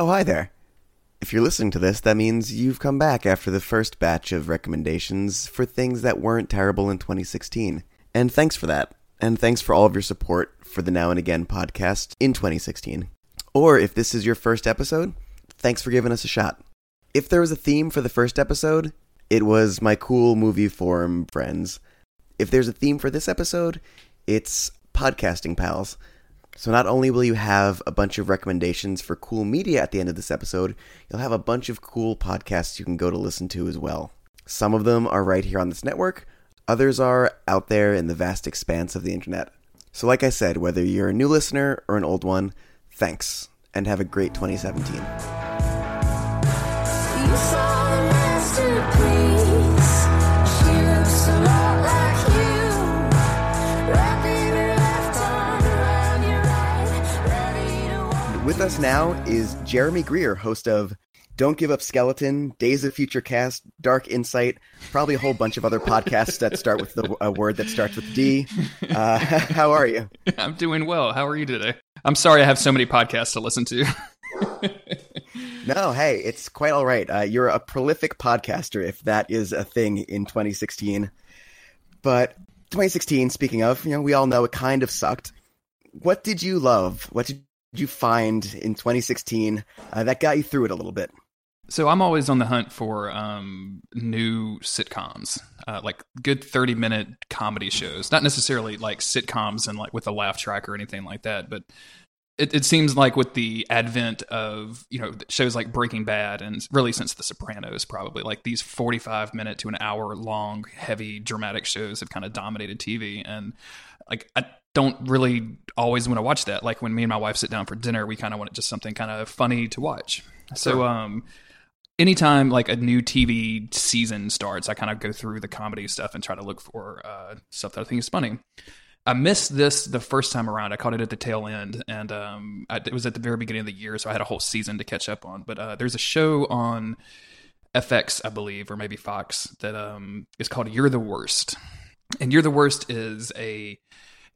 Oh, hi there. If you're listening to this, that means you've come back after the first batch of recommendations for things that weren't terrible in 2016. And thanks for that. And thanks for all of your support for the Now and Again podcast in 2016. Or if this is your first episode, thanks for giving us a shot. If there was a theme for the first episode, it was my cool movie forum friends. If there's a theme for this episode, it's podcasting pals. So not only will you have a bunch of recommendations for cool media at the end of this episode, you'll have a bunch of cool podcasts you can go to listen to as well. Some of them are right here on this network, others are out there in the vast expanse of the internet. So like I said, whether you're a new listener or an old one, thanks and have a great 2017. With us now is Jeremy Greer, host of Don't Give Up Skeleton, Days of Future Cast, Dark Insight, probably a whole bunch of other podcasts that start with the, a word that starts with D. Uh, how are you? I'm doing well. How are you today? I'm sorry I have so many podcasts to listen to. No, hey, it's quite all right. Uh, you're a prolific podcaster, if that is a thing in 2016. But 2016, speaking of, you know, we all know it kind of sucked. What did you love? What did you find in 2016 uh, that got you through it a little bit? so I'm always on the hunt for um, new sitcoms, uh, like good 30 minute comedy shows. Not necessarily like sitcoms and like with a laugh track or anything like that, but it, it seems like with the advent of you know shows like Breaking Bad and really since The Sopranos, probably like these 45 minute to an hour long, heavy, dramatic shows have kind of dominated TV, and like I don't really always want to watch that. Like when me and my wife sit down for dinner, we kind of want just something kind of funny to watch. So Sure. um anytime like a new TV season starts, I kind of go through the comedy stuff and try to look for uh, stuff that I think is funny. I missed this the first time around. I caught it at the tail end, and um, I, it was at the very beginning of the year, so I had a whole season to catch up on. But uh, there's a show on FX, I believe, or maybe Fox, that um, is called "You're the Worst," and "You're the Worst" is a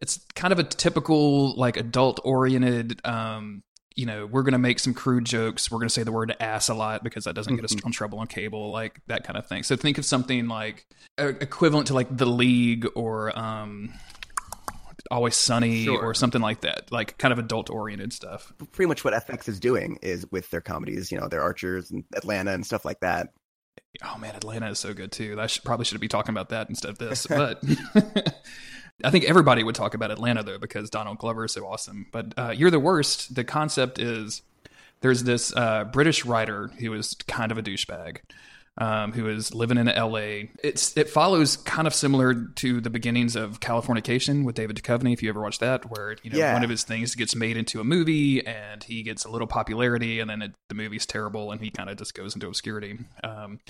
it's kind of a typical like adult oriented um you know we're gonna make some crude jokes we're gonna say the word ass a lot because that doesn't get us in trouble on cable like that kind of thing so think of something like equivalent to like the league or um always sunny Sure. or something like that like kind of adult oriented stuff Pretty much what FX is doing is with their comedies, you know, their Archers and Atlanta and stuff like that. Oh man, Atlanta is so good too. I should, probably should be talking about that instead of this, but I think everybody would talk about Atlanta though because Donald Glover is so awesome. But uh, you're the worst. The concept is there's this uh, British writer who is kind of a douchebag. Um, who is living in LA? It's it follows kind of similar to the beginnings of Californication with David Duchovny. If you ever watched that, where you know Yeah. one of his things gets made into a movie and he gets a little popularity, and then it, the movie's terrible, and he kind of just goes into obscurity. Um,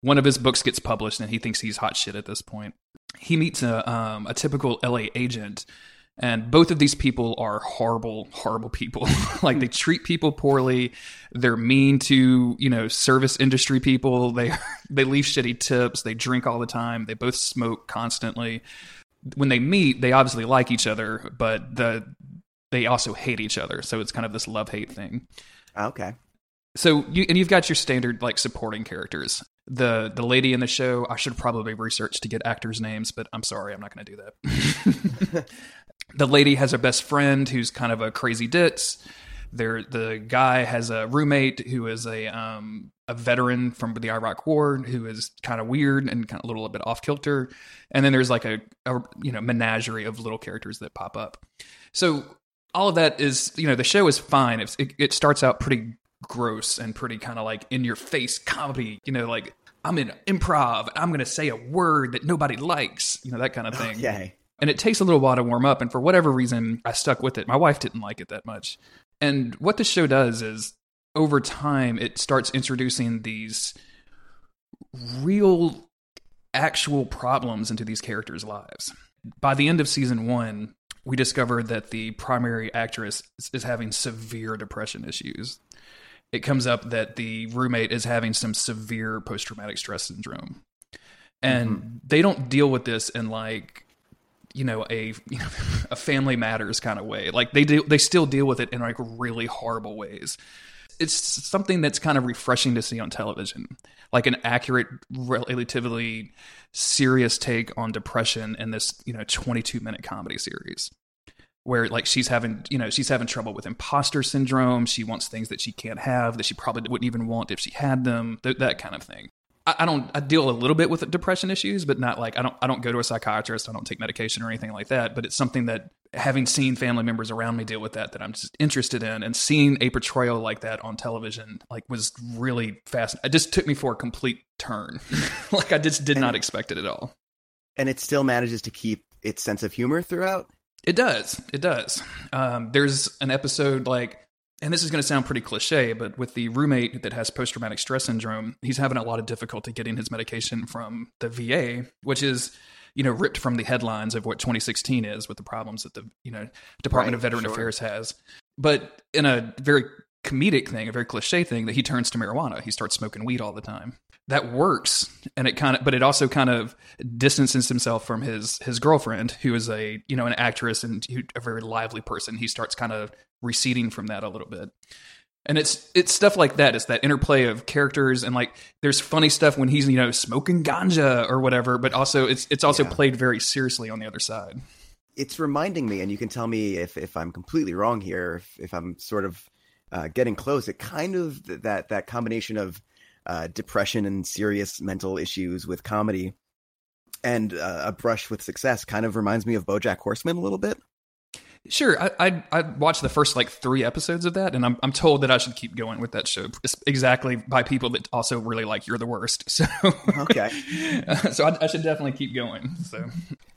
one of his books gets published, and he thinks he's hot shit at this point. He meets a um, a typical LA agent, and both of these people are horrible, horrible people. like they treat people poorly. They're mean to you know service industry people. They they leave shitty tips. They drink all the time. They both smoke constantly. When they meet, they obviously like each other, but the they also hate each other. So it's kind of this love hate thing Okay. So you and you've got your standard like supporting characters. The the lady in the show, I should probably research to get actors' names, but I'm sorry, I'm not going to do that. the lady has a best friend who's kind of a crazy ditz. There, the guy has a roommate who is a um, a veteran from the Iraq War who is kind of weird and kind of a little bit off kilter. And then there's like a, a you know menagerie of little characters that pop up. So all of that is you know the show is fine. It's, it, it starts out pretty gross and pretty kind of like in your face comedy. You know, like I'm in improv. I'm going to say a word that nobody likes. You know that kind of thing. Okay. And it takes a little while to warm up. And for whatever reason, I stuck with it. My wife didn't like it that much. And what the show does is over time, it starts introducing these real, actual problems into these characters' lives. By the end of season one, we discovered that the primary actress is- is having severe depression issues. It comes up that the roommate is having some severe post traumatic stress syndrome. And mm-hmm. they don't deal with this in like you know a you know, a family matters kind of way. Like they do they still deal with it in like really horrible ways. It's something that's kind of refreshing to see on television, like an accurate, relatively serious take on depression in this you know 22 minute comedy series where like she's having you know she's having trouble with imposter syndrome. She wants things that she can't have that she probably wouldn't even want if she had them th- that kind of thing. I, I don't i deal a little bit with depression issues but not like i don't i don't go to a psychiatrist. I don't take medication or anything like that but it's something that having seen family members around me deal with that that i'm just interested in and seeing a portrayal like that on television like was really fast it just took me for a complete turn. Like i just did not expect it at all. And it still manages to keep its sense of humor throughout. It does. It does. Um, there's an episode like, and this is going to sound pretty cliche, but with the roommate that has post traumatic stress syndrome, he's having a lot of difficulty getting his medication from the VA, which is, you know, ripped from the headlines of what 2016 is with the problems that the, you know, Department Right, of Veteran sure. Affairs has. But in a very comedic thing, a very cliche thing, that he turns to marijuana. He starts smoking weed all the time. That works, and it kind of, but it also kind of distances himself from his his girlfriend, who is a you know an actress and a very lively person. He starts kind of receding from that a little bit, and it's it's stuff like that. It's that interplay of characters and like there's funny stuff when he's you know smoking ganja or whatever, but also it's it's also Yeah. played very seriously on the other side. It's reminding me, and you can tell me if, if I'm completely wrong here, if, if I'm sort of uh, getting close. It kind of that that combination of uh, depression and serious mental issues with comedy and uh, a brush with success kind of reminds me of BoJack Horseman a little bit. Sure, I, I I watched the first like three episodes of that, and I'm I'm told that I should keep going with that show exactly by people that also really like You're the Worst. So Okay. so I, I should definitely keep going. So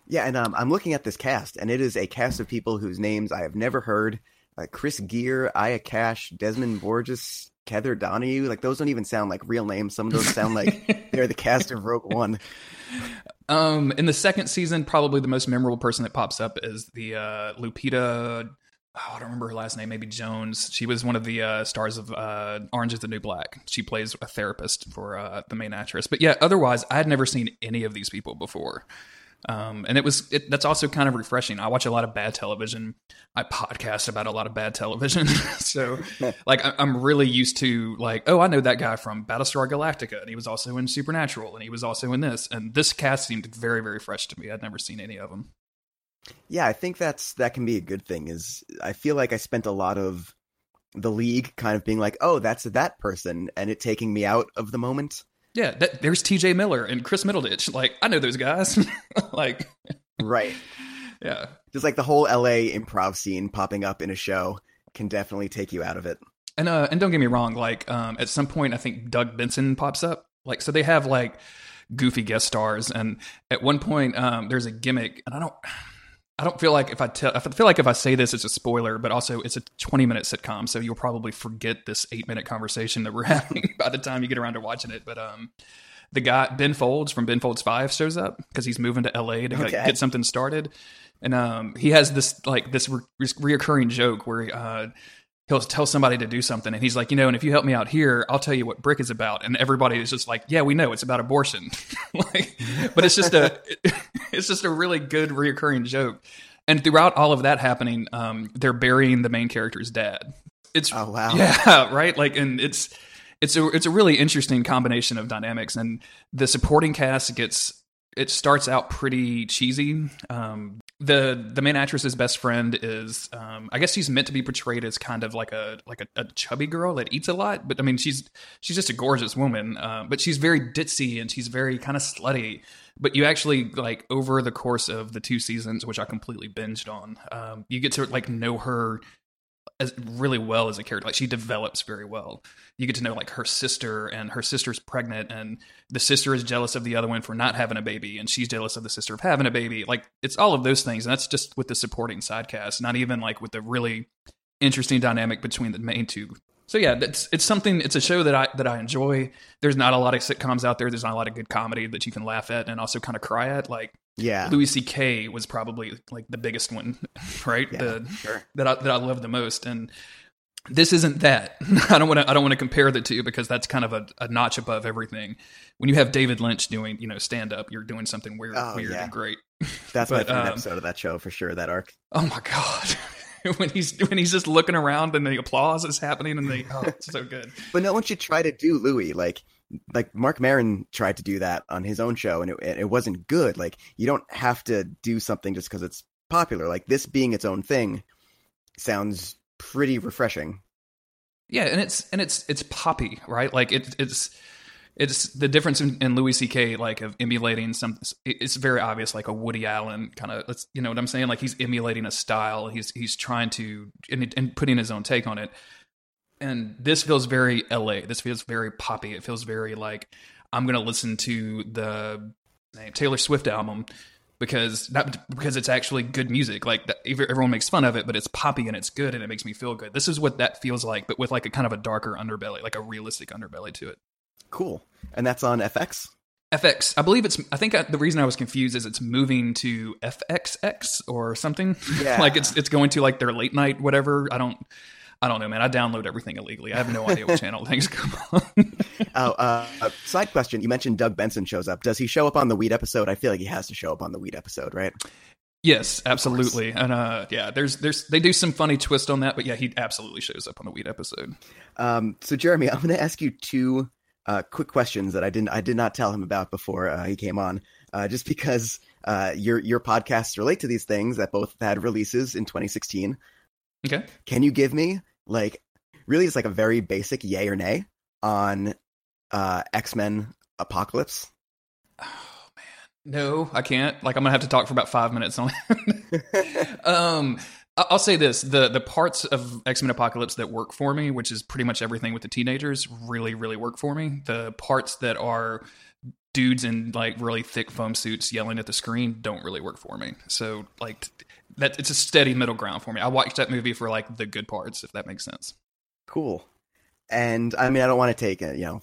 Yeah, and um, I'm looking at this cast, and it is a cast of people whose names I have never heard. Uh, Chris Geere, Aya Cash, Desmin Borges, Heather Donahue. Like those don't even sound like real names. Some of those sound like they're the cast of Rogue One. um, in the second season, probably the most memorable person that pops up is the uh, Lupita. Oh, I don't remember her last name. Maybe Jones. She was one of the uh, stars of uh, Orange Is the New Black. She plays a therapist for uh, the main actress. But yeah, otherwise, I had never seen any of these people before. Um, and it was it, that's also kind of refreshing. I watch a lot of bad television. I podcast about a lot of bad television, so like I, I'm really used to like, oh, I know that guy from Battlestar Galactica, and he was also in Supernatural, and he was also in this. And this cast seemed very very fresh to me. I'd never seen any of them. Yeah, I think that's that can be a good thing. Is I feel like I spent a lot of the league kind of being like, oh, that's that person, and it taking me out of the moment. Yeah, that, there's T.J. Miller and Chris Middleditch. Like I know those guys. like Right. yeah, Just like the whole LA improv scene popping up in a show can definitely take you out of it. And uh, and don't get me wrong, like um, at some point I think Doug Benson pops up. Like so they have like goofy guest stars, and at one point um, there's a gimmick, and I don't. I don't feel like if I tell, I feel like if I say this, it's a spoiler, but also it's a 20 minute sitcom, so you'll probably forget this eight minute conversation that we're having by the time you get around to watching it. But um, the guy Ben Folds from Ben Folds Five shows up because he's moving to LA to like, get something started, and um, he has this like this re- reoccurring joke where uh, he'll tell somebody to do something and he's like you know and if you help me out here i'll tell you what brick is about. And everybody is just like yeah we know it's about abortion. Like but it's just a it's just a really good reoccurring joke. And throughout all of that happening um they're burying the main character's dad. It's Oh, wow. yeah right? Like and it's it's a it's a really interesting combination of dynamics and the supporting cast gets it starts out pretty cheesy um the the main actress's best friend is um i guess she's meant to be portrayed as kind of like a like a, a chubby girl that eats a lot but i mean she's she's just a gorgeous woman uh, but she's very ditzy and she's very kind of slutty. But you actually like over the course of the two seasons which i completely binged on um you get to like know her as really well as a character. Like she develops very well. You get to know like her sister, and her sister's pregnant, and the sister is jealous of the other one for not having a baby, and she's jealous of the sister of having a baby. Like it's all of those things, and that's just with the supporting side cast, not even like with the really interesting dynamic between the main two. So yeah, that's it's something. It's a show that I that I enjoy. There's not a lot of sitcoms out there. There's not a lot of good comedy that you can laugh at and also kind of cry at. Like Yeah. Louis C.K. was probably like the biggest one, right? Yeah, the, sure. That I, that I love the most, and this isn't that. I don't want to. I don't want to compare the two because that's kind of a, a notch above everything. When you have David Lynch doing, you know, stand up, you're doing something weird, Oh, weird yeah. and great. That's my But, favorite um, episode of that show for sure, that arc. Oh my god, when he's when he's just looking around and the applause is happening and the oh, it's so good. But no one should try to do Louis like like Marc Maron tried to do that on his own show, and it, it wasn't good. Like you don't have to do something just because it's popular. Like this being its own thing sounds pretty refreshing. Yeah, and it's and it's it's poppy, right? Like it, it's it's the difference in, in Louis C.K. like of emulating some. It's very obvious, like a Woody Allen kind of. Let's you know what I'm saying? Like he's emulating a style. He's he's trying to and, and putting his own take on it. And this feels very L.A. This feels very poppy. It feels very like I'm going to listen to the Taylor Swift album because that because it's actually good music. Like that, everyone makes fun of it, but it's poppy and it's good and it makes me feel good. This is what that feels like, but with like a kind of a darker underbelly, like a realistic underbelly to it. Cool. And that's on FX? FX. I believe it's. I think I, the reason I was confused is it's moving to FXX or something. Yeah. like it's it's going to like their late night whatever. I don't. I don't know, man. I download everything illegally. I have no idea what channel things come on. oh, uh, uh, side question. You mentioned Doug Benson shows up. Does he show up on the Weed episode? I feel like he has to show up on the Weed episode, right? Yes, absolutely. And uh, yeah, there's there's they do some funny twist on that, but yeah, he absolutely shows up on the Weed episode. Um, so Jeremy, I'm going to ask you two uh, quick questions that I didn't I did not tell him about before uh, he came on, uh, just because uh, your your podcasts relate to these things that both had releases in 2016. Okay. Can you give me like really it's like a very basic yay or nay on uh, X Men Apocalypse? Oh man, no, I can't. Like I'm gonna have to talk for about five minutes on. um, I'll say this: the the parts of X Men Apocalypse that work for me, which is pretty much everything with the teenagers, really really work for me. The parts that are dudes in like really thick foam suits yelling at the screen don't really work for me. So like that, it's a steady middle ground for me. I watched that movie for like the good parts, if that makes sense. Cool. And I mean, I don't want to take it, you know,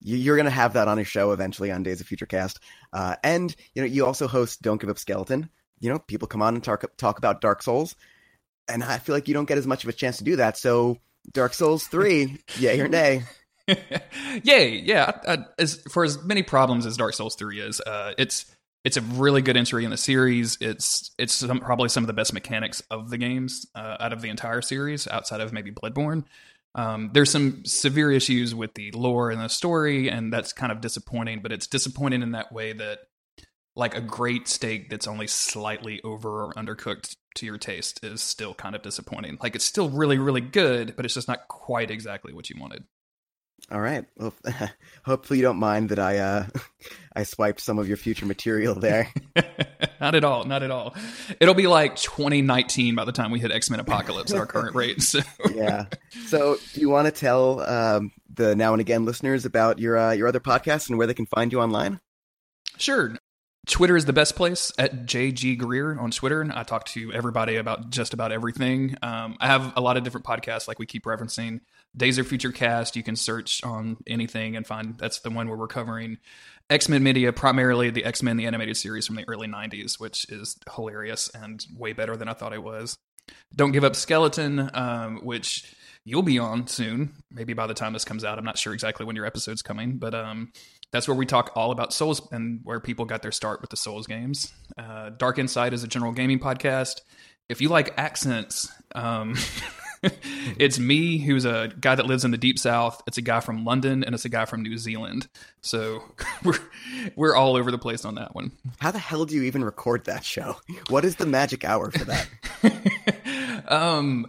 you, you're going to have that on a show eventually on Days of Future Cast. Uh, and, you know, you also host Don't Give Up Skeleton. You know, people come on and talk, talk about Dark Souls. And I feel like you don't get as much of a chance to do that. So, Dark Souls 3, yay or nay? Yay! Yeah, I, I, as for as many problems as Dark Souls Three is, uh, it's it's a really good entry in the series. It's it's some, probably some of the best mechanics of the games uh, out of the entire series, outside of maybe Bloodborne. Um, there's some severe issues with the lore and the story, and that's kind of disappointing. But it's disappointing in that way that, like a great steak that's only slightly over or undercooked to your taste is still kind of disappointing. Like it's still really, really good, but it's just not quite exactly what you wanted. All right. Well, hopefully you don't mind that I uh, I swiped some of your future material there. not at all. Not at all. It'll be like 2019 by the time we hit X Men Apocalypse at our current rate. So. yeah. So, do you want to tell um, the now and again listeners about your uh, your other podcast and where they can find you online? Sure. Twitter is the best place at JG Greer on Twitter. I talk to everybody about just about everything. Um, I have a lot of different podcasts, like we keep referencing. Days of Future Cast, you can search on anything and find that's the one where we're covering X Men Media, primarily the X Men, the animated series from the early 90s, which is hilarious and way better than I thought it was. Don't Give Up Skeleton, um, which you'll be on soon, maybe by the time this comes out. I'm not sure exactly when your episode's coming, but um, that's where we talk all about Souls and where people got their start with the Souls games. Uh, Dark Inside is a general gaming podcast. If you like accents, um, it's me, who's a guy that lives in the deep south. It's a guy from London, and it's a guy from New Zealand. So we're we're all over the place on that one. How the hell do you even record that show? What is the magic hour for that? um,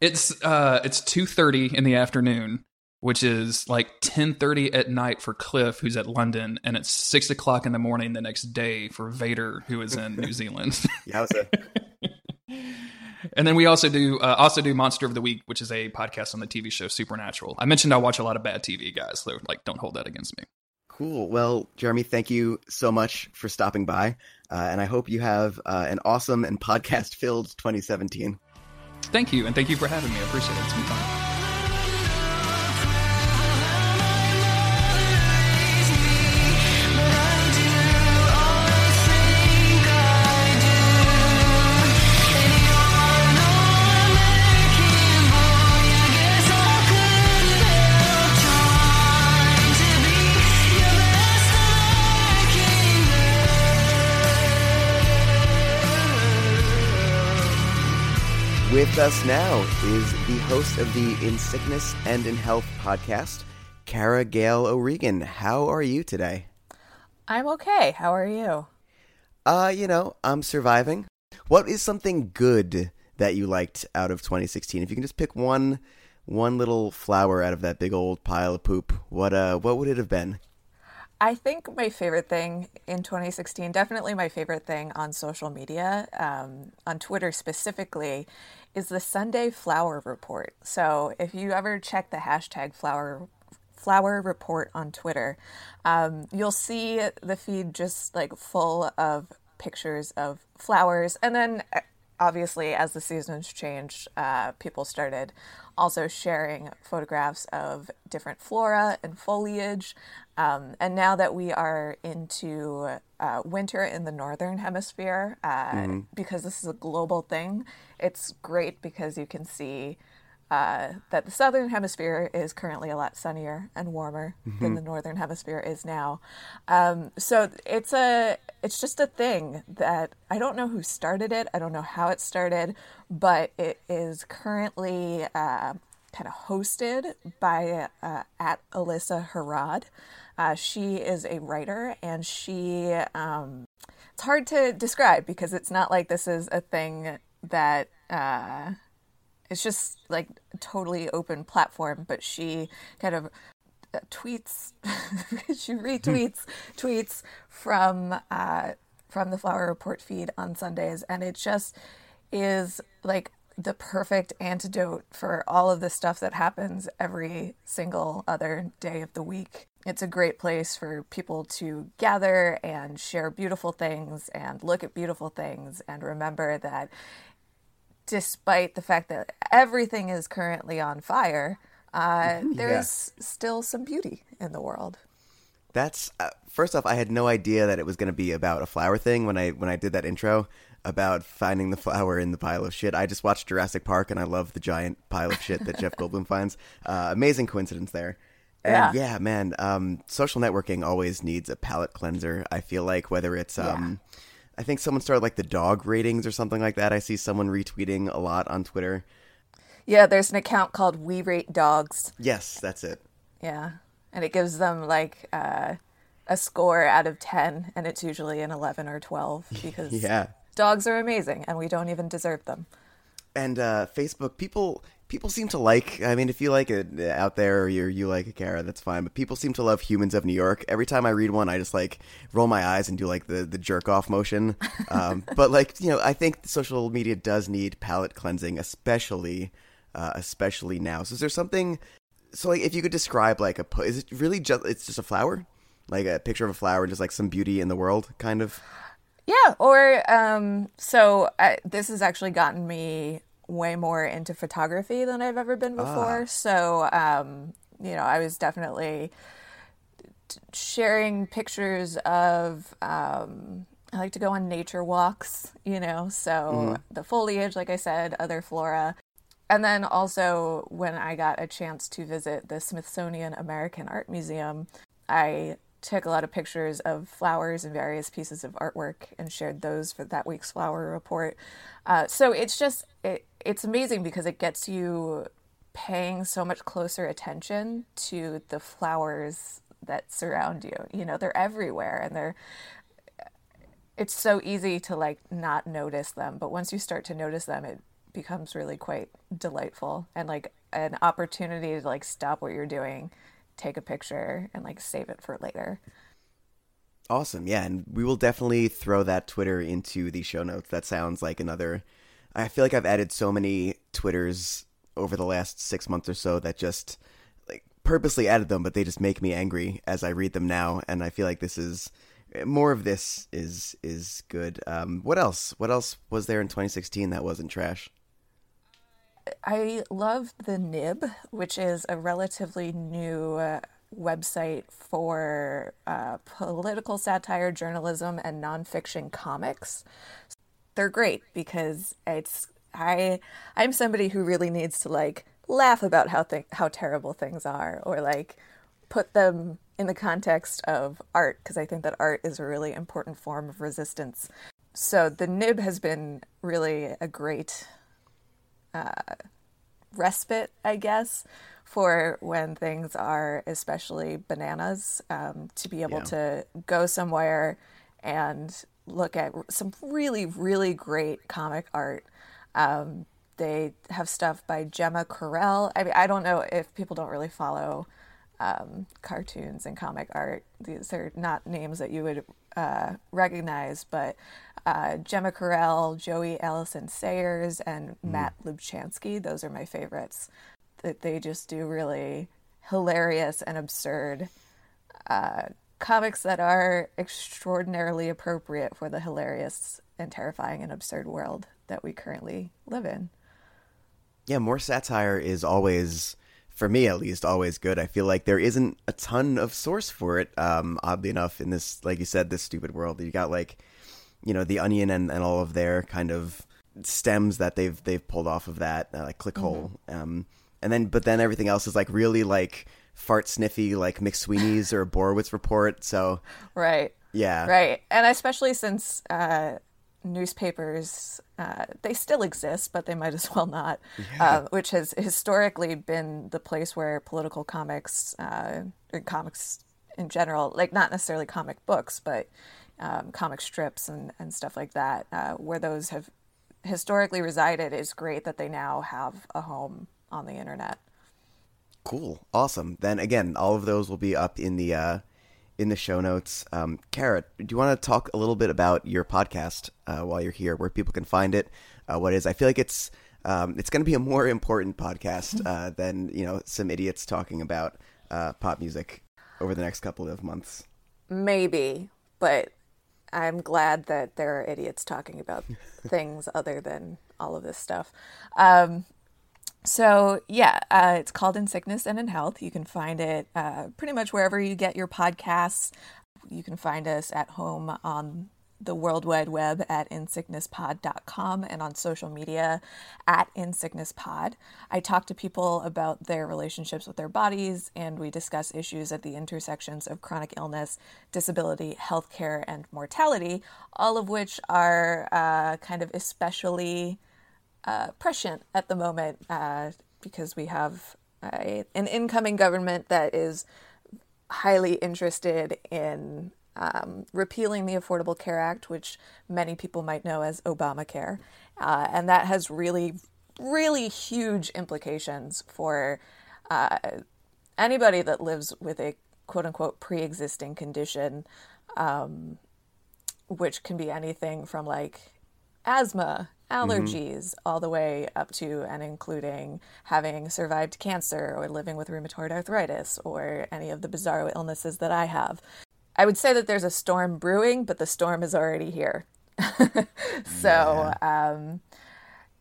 it's uh, it's two thirty in the afternoon, which is like ten thirty at night for Cliff, who's at London, and it's six o'clock in the morning the next day for Vader, who is in New Zealand. Yowza. And then we also do uh, also do Monster of the Week, which is a podcast on the TV show Supernatural. I mentioned I watch a lot of bad TV, guys. So like, don't hold that against me. Cool. Well, Jeremy, thank you so much for stopping by, uh, and I hope you have uh, an awesome and podcast-filled 2017. Thank you, and thank you for having me. I appreciate it. It's been fun. With us now is the host of the In Sickness and in Health podcast, Cara Gale O'Regan. How are you today? I'm okay. How are you? Uh, you know, I'm surviving. What is something good that you liked out of 2016? If you can just pick one one little flower out of that big old pile of poop, what uh what would it have been? I think my favorite thing in 2016, definitely my favorite thing on social media, um, on Twitter specifically, is the Sunday Flower Report. So if you ever check the hashtag flower flower report on Twitter, um, you'll see the feed just like full of pictures of flowers, and then uh, obviously as the seasons changed, uh, people started also sharing photographs of different flora and foliage. Um, and now that we are into uh, winter in the northern hemisphere, uh, because this is a global thing, it's great because you can see uh, that the southern hemisphere is currently a lot sunnier and warmer than the northern hemisphere is now. Um, so it's a it's just a thing that I don't know who started it. I don't know how it started, but it is currently uh, kind of hosted by uh, at Alyssa Harad. Uh, she is a writer and she um, it's hard to describe because it's not like this is a thing that uh, it's just like totally open platform but she kind of uh, tweets she retweets tweets from uh, from the flower report feed on sundays and it just is like the perfect antidote for all of the stuff that happens every single other day of the week. It's a great place for people to gather and share beautiful things and look at beautiful things and remember that despite the fact that everything is currently on fire, uh, there's still some beauty in the world. That's uh, first off, I had no idea that it was going to be about a flower thing when I when I did that intro about finding the flower in the pile of shit. I just watched Jurassic Park and I love the giant pile of shit that Jeff Goldblum finds. Uh, amazing coincidence there. And yeah, Yeah. man, um, social networking always needs a palate cleanser. I feel like whether it's um, I think someone started like the dog ratings or something like that. I see someone retweeting a lot on Twitter. Yeah, there's an account called We Rate Dogs. Yes, that's it. Yeah. And it gives them like uh, a score out of 10, and it's usually an 11 or 12 because Yeah. dogs are amazing and we don't even deserve them. and uh, Facebook people people seem to like. I mean, if you like it uh, out there or you you like a Kara, that's fine. But people seem to love Humans of New York. Every time I read one, I just like roll my eyes and do like the the jerk off motion. Um, but like you know, I think social media does need palate cleansing, especially uh, especially now. So is there something? So like, if you could describe like a is it really just it's just a flower, like a picture of a flower, just like some beauty in the world, kind of. Yeah, or um, so I, this has actually gotten me way more into photography than I've ever been before. So, um, you know, I was definitely t- sharing pictures of. Um, I like to go on nature walks, you know, so the foliage, like I said, other flora. And then also, when I got a chance to visit the Smithsonian American Art Museum, I took a lot of pictures of flowers and various pieces of artwork and shared those for that week's flower report. Uh, so it's just it, it's amazing because it gets you paying so much closer attention to the flowers that surround you. You know, they're everywhere and they're it's so easy to like not notice them, but once you start to notice them, it becomes really quite delightful and like an opportunity to like stop what you're doing, take a picture, and like save it for later. Awesome. Yeah, and we will definitely throw that Twitter into the show notes. That sounds like another I feel like I've added so many Twitters over the last 6 months or so that just like purposely added them, but they just make me angry as I read them now, and I feel like this is more of this is is good. Um what else? What else was there in 2016 that wasn't trash? I love the Nib, which is a relatively new uh, website for uh, political satire, journalism, and nonfiction comics. They're great because it's I I'm somebody who really needs to like laugh about how th- how terrible things are, or like put them in the context of art because I think that art is a really important form of resistance. So the Nib has been really a great uh, respite, I guess, for when things are especially bananas, um, to be able Yeah. to go somewhere and look at some really, really great comic art. Um, they have stuff by Gemma Correll. I mean, I don't know if people don't really follow um, cartoons and comic art. These are not names that you would uh, recognize, but uh, Gemma Correll, Joey Allison Sayers, and Matt Lubchansky. Those are my favorites. That they just do really hilarious and absurd uh, comics that are extraordinarily appropriate for the hilarious and terrifying and absurd world that we currently live in. Yeah, more satire is always, for me at least, always good. I feel like there isn't a ton of source for it. Um, oddly enough, in this, like you said, this stupid world, you got like, you know, the Onion and, and all of their kind of stems that they've they've pulled off of that, uh, like Clickhole. Um, and then, but then everything else is like really like fart sniffy, like McSweeney's or Borowitz report. So Right. yeah, Right. And especially since uh, newspapers, uh, they still exist, but they might as well not, uh, which has historically been the place where political comics, uh, or comics in general, like not necessarily comic books, but um, comic strips and, and stuff like that, uh, where those have historically resided, is great that they now have a home on the internet. Cool, awesome. Then again, all of those will be up in the uh, in the show notes. Um, Cara, do you want to talk a little bit about your podcast uh, while you're here, where people can find it? Uh, what it is? I feel like it's um, it's going to be a more important podcast uh, than you know some idiots talking about uh, pop music over the next couple of months. Maybe, but I'm glad that there are idiots talking about things other than all of this stuff. Um, so, yeah, uh, it's called In Sickness and in Health. You can find it uh, pretty much wherever you get your podcasts. You can find us at home on the World Wide Web at insicknesspod.com and on social media at insicknesspod. I talk to people about their relationships with their bodies and we discuss issues at the intersections of chronic illness, disability, healthcare, and mortality, all of which are uh, kind of especially uh, prescient at the moment uh, because we have a, an incoming government that is highly interested in um, repealing the Affordable Care Act, which many people might know as Obamacare. Uh, and that has really, really huge implications for uh, anybody that lives with a quote unquote pre existing condition, um, which can be anything from like asthma, allergies, all the way up to and including having survived cancer or living with rheumatoid arthritis or any of the bizarro illnesses that I have. I would say that there's a storm brewing, but the storm is already here. so, um,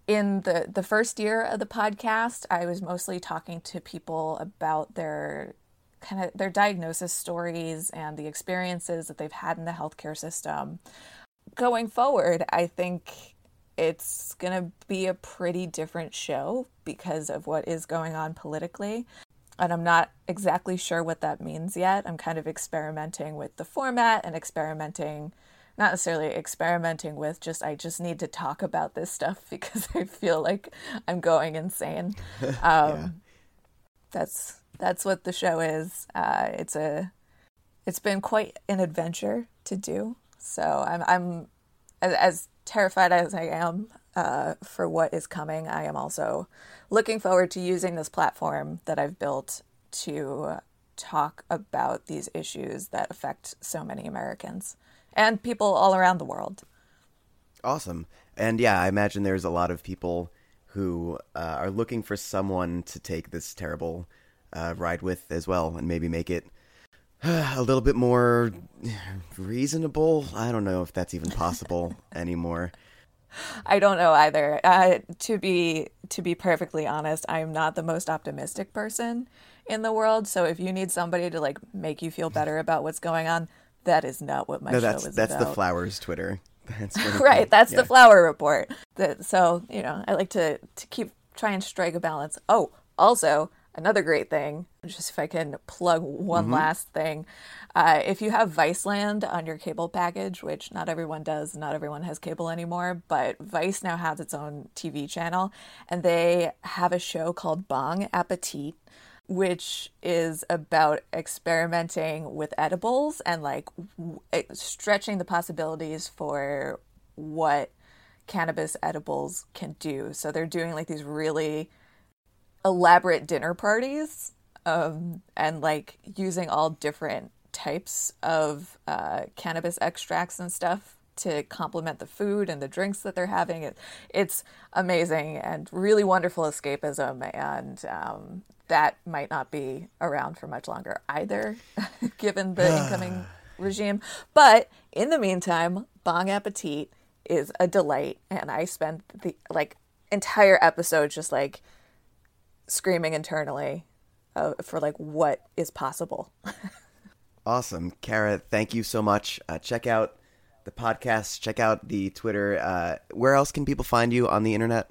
in the the first year of the podcast, I was mostly talking to people about their kind of their diagnosis stories and the experiences that they've had in the healthcare system. Going forward, I think it's going to be a pretty different show because of what is going on politically. And I'm not exactly sure what that means yet. I'm kind of experimenting with the format and experimenting, not necessarily experimenting with just, I just need to talk about this stuff because I feel like I'm going insane. Um, That's that's what the show is. Uh, it's a it's been quite an adventure to do. So I'm I'm as, as terrified as I am uh, for what is coming. I am also looking forward to using this platform that I've built to talk about these issues that affect so many Americans and people all around the world. Awesome. And yeah, I imagine there's a lot of people who uh, are looking for someone to take this terrible uh, ride with as well and maybe make it a little bit more reasonable. I don't know if that's even possible anymore. I don't know either. Uh, to be to be perfectly honest, I am not the most optimistic person in the world. So if you need somebody to like make you feel better about what's going on, that is not what my No, show that's is that's about. the flowers Twitter. That's right. That's yeah. the flower report. That so you know I like to to keep try and strike a balance. Oh, also another great thing, just if I can plug one last thing, uh, if you have Viceland on your cable package, which not everyone does, not everyone has cable anymore, but Vice now has its own TV channel, and they have a show called Bong Appetit, which is about experimenting with edibles and like w- stretching the possibilities for what cannabis edibles can do. So they're doing like these really elaborate dinner parties um, and like using all different types of uh, cannabis extracts and stuff to complement the food and the drinks that they're having. It, it's amazing and really wonderful escapism, and um, that might not be around for much longer either, given the incoming regime. But in the meantime, Bong Appetit is a delight, and I spent the like entire episode just like screaming internally uh, for like what is possible. Awesome. Cara, thank you so much. Uh, check out the podcast, check out the Twitter. Uh, where else can people find you on the internet?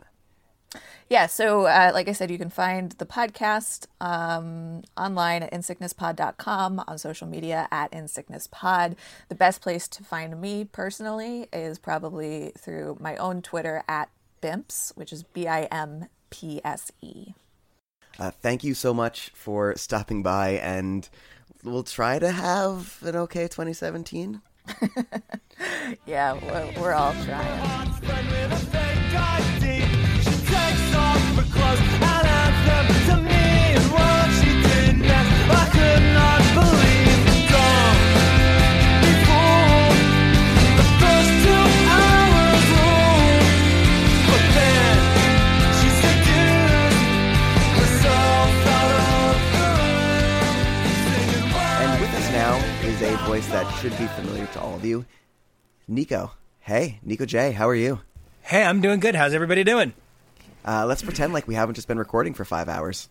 Yeah, so uh, like I said, you can find the podcast um, online at insicknesspod.com, on social media at insicknesspod. The best place to find me personally is probably through my own Twitter at bimps, which is B I M P S E. Uh, thank you so much for stopping by, and we'll try to have an okay 2017. Yeah, we're, we're all trying. Is a voice that should be familiar to all of you, Nico. Hey, Nico J, how are you? Hey, I'm doing good. How's everybody doing? Uh, let's pretend like we haven't just been recording for five hours.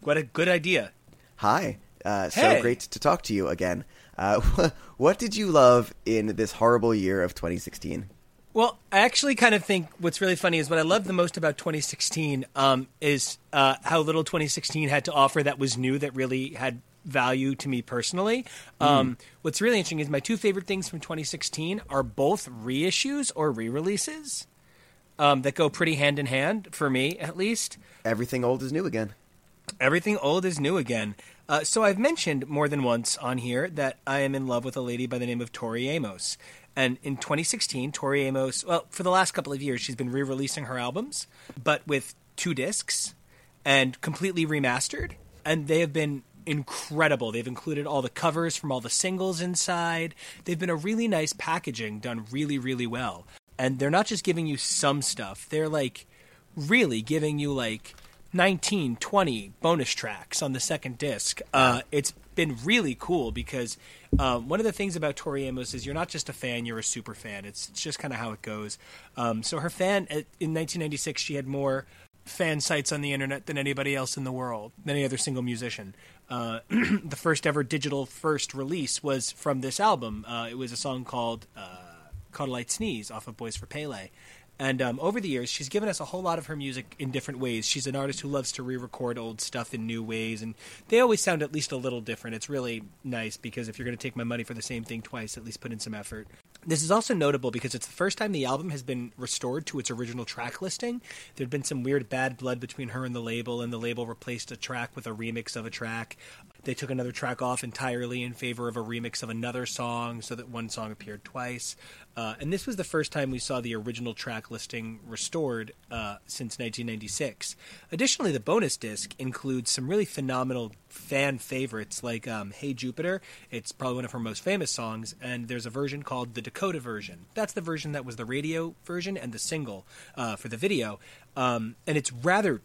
What a good idea. Hi. Uh, so Hey. great to talk to you again. Uh, what did you love in this horrible year of 2016? Well, I actually kind of think what's really funny is what I love the most about 2016 um, is uh, how little 2016 had to offer that was new that really had value to me personally. Um, what's really interesting is my two favorite things from 2016 are both reissues or re-releases um, that go pretty hand in hand for me, at least. Everything old is new again. Everything old is new again. Uh, so I've mentioned more than once on here that I am in love with a lady by the name of Tori Amos. And in 2016, Tori Amos, well, for the last couple of years, she's been re releasing her albums, but with two discs and completely remastered. And they have been incredible. They've included all the covers from all the singles inside. They've been a really nice packaging done really, really well. And they're not just giving you some stuff, they're like really giving you like 19, 20 bonus tracks on the second disc. Uh, it's been really cool because um, one of the things about Tori Amos is you're not just a fan, you're a super fan. It's, it's just kind of how it goes. Um, so her fan, at- in 1996, she had more fan sites on the internet than anybody else in the world, than any other single musician. Uh, the first ever digital first release was from this album. Uh, it was a song called uh, Lite Sneeze off of Boys for Pele. And um, over the years, she's given us a whole lot of her music in different ways. She's an artist who loves to re-record old stuff in new ways, and they always sound at least a little different. It's really nice because if you're going to take my money for the same thing twice, at least put in some effort. This is also notable because it's the first time the album has been restored to its original track listing. There'd been some weird bad blood between her and the label, and the label replaced a track with a remix of a track. They took another track off entirely in favor of a remix of another song so that one song appeared twice. Uh, and this was the first time we saw the original track listing restored uh, since 1996. Additionally, the bonus disc includes some really phenomenal fan favorites like um, Hey Jupiter. It's probably one of her most famous songs, and there's a version called the Dakota version. That's the version that was the radio version and the single uh, for the video. Um, and it's rather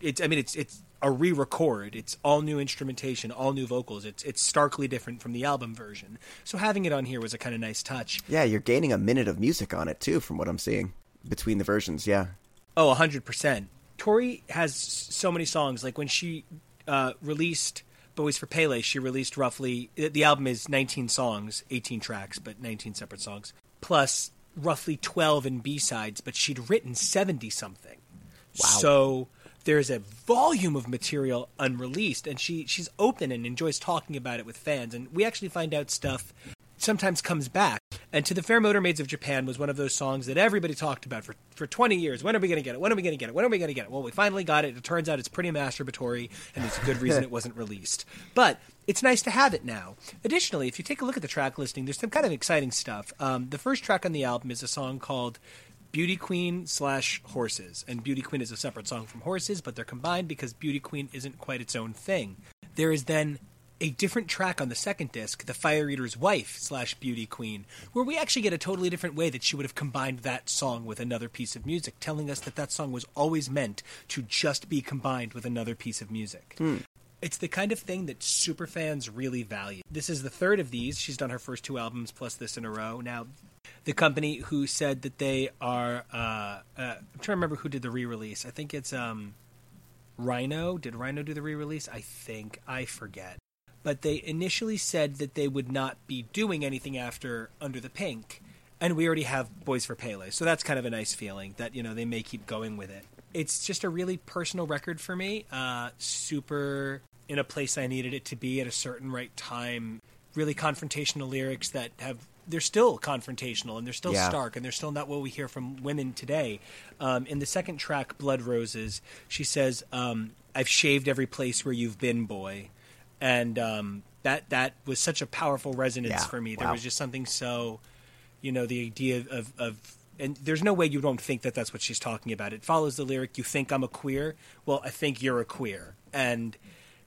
it's I mean it's it's a re-record. It's all new instrumentation, all new vocals. It's it's starkly different from the album version. So having it on here was a kind of nice touch. Yeah, you're gaining a minute of music on it too, from what I'm seeing between the versions. Yeah. Oh, hundred percent. Tori has so many songs. Like when she uh, released Boys for Pele, she released roughly the album is nineteen songs, eighteen tracks, but nineteen separate songs, plus roughly twelve in B sides. But she'd written seventy something. Wow. So there's a volume of material unreleased, and she she's open and enjoys talking about it with fans. And we actually find out stuff sometimes comes back. And to the Fair Motor Maids of Japan was one of those songs that everybody talked about for, for 20 years. When are we going to get it? When are we going to get it? When are we going to get it? Well, we finally got it. It turns out it's pretty masturbatory, and there's a good reason it wasn't released. But it's nice to have it now. Additionally, if you take a look at the track listing, there's some kind of exciting stuff. Um, the first track on the album is a song called Beauty Queen slash Horses. And Beauty Queen is a separate song from Horses, but they're combined because Beauty Queen isn't quite its own thing. There is then a different track on the second disc, The Fire Eater's Wife slash Beauty Queen, where we actually get a totally different way that she would have combined that song with another piece of music, telling us that that song was always meant to just be combined with another piece of music. Hmm. It's the kind of thing that superfans really value. This is the third of these. She's done her first two albums plus this in a row. Now, the company who said that they are, uh, uh, I'm trying to remember who did the re-release. I think it's um, Rhino. Did Rhino do the re-release? I think I forget. But they initially said that they would not be doing anything after Under the Pink, and we already have Boys for Pele, so that's kind of a nice feeling that you know they may keep going with it. It's just a really personal record for me. Uh, super in a place I needed it to be at a certain right time. Really confrontational lyrics that have they're still confrontational and they're still Yeah. stark and they're still not what we hear from women today. Um, in the second track, Blood Roses, she says, um, "I've shaved every place where you've been, boy," and um, that that was such a powerful resonance Yeah. for me. There Wow. was just something so, you know, the idea of of and there's no way you don't think that that's what she's talking about. It follows the lyric, "You think I'm a queer? Well, I think you're a queer," and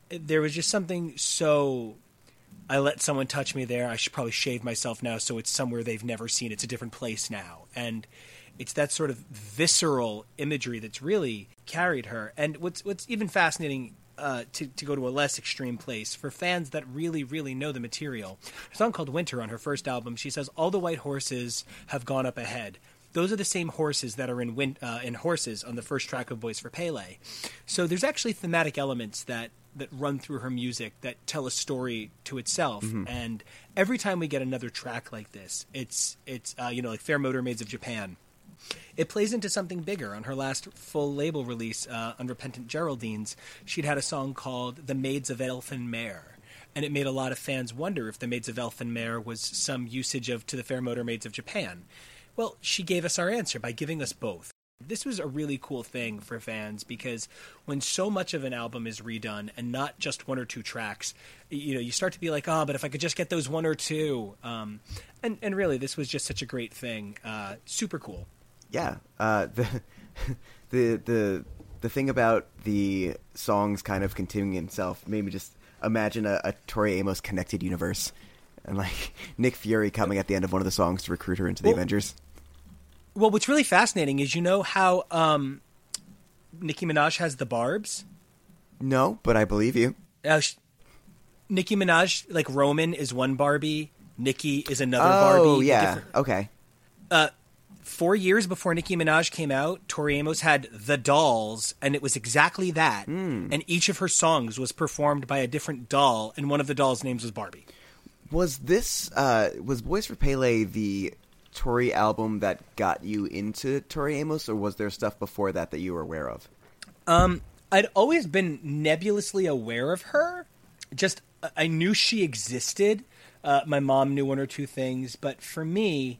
there was just something so I let someone touch me there. I should probably shave myself now so it's somewhere they've never seen. It's a different place now. And it's that sort of visceral imagery that's really carried her. And what's what's even fascinating uh, to, to go to a less extreme place for fans that really, really know the material. A song called Winter on her first album, she says, All the white horses have gone up ahead. Those are the same horses that are in win- uh, in Horses on the first track of Boys for Pele. So there's actually thematic elements that that run through her music that tell a story to itself. And every time we get another track like this, it's it's uh, you know like Fair Motor Maids of Japan. It plays into something bigger. On her last full label release, uh, Unrepentant Geraldines, she'd had a song called "The Maids of Elfen-mere," and it made a lot of fans wonder if "The Maids of Elfen-mere" was some usage of "To the Fair Motor Maids of Japan." Well, she gave us our answer by giving us both. This was a really cool thing for fans because when so much of an album is redone and not just one or two tracks, you know, you start to be like, oh, but if I could just get those one or two. Um, and, and really, this was just such a great thing. Uh, super cool. yeah uh the the the the thing about the songs kind of continuing itself made me just imagine a, a Tori Amos connected universe and like Nick Fury coming at the end of one of the songs to recruit her into the Well- Avengers. Well, what's really fascinating is you know how um, Nicki Minaj has the barbs? No, but I believe you. Uh, sh- Nicki Minaj, like Roman, is one Barbie. Nicki is another oh Barbie. Oh yeah, okay. four years before Nicki Minaj came out, Tori Amos had The Dolls, and it was exactly that. Hmm. And each of her songs was performed by a different doll, and one of the dolls' names was Barbie. Was this uh was Boys for Pele the Tori album that got you into Tori Amos, or was there stuff before that that you were aware of? I'd always been nebulously aware of her. Just I knew she existed. Uh, my mom knew one or two things, but for me,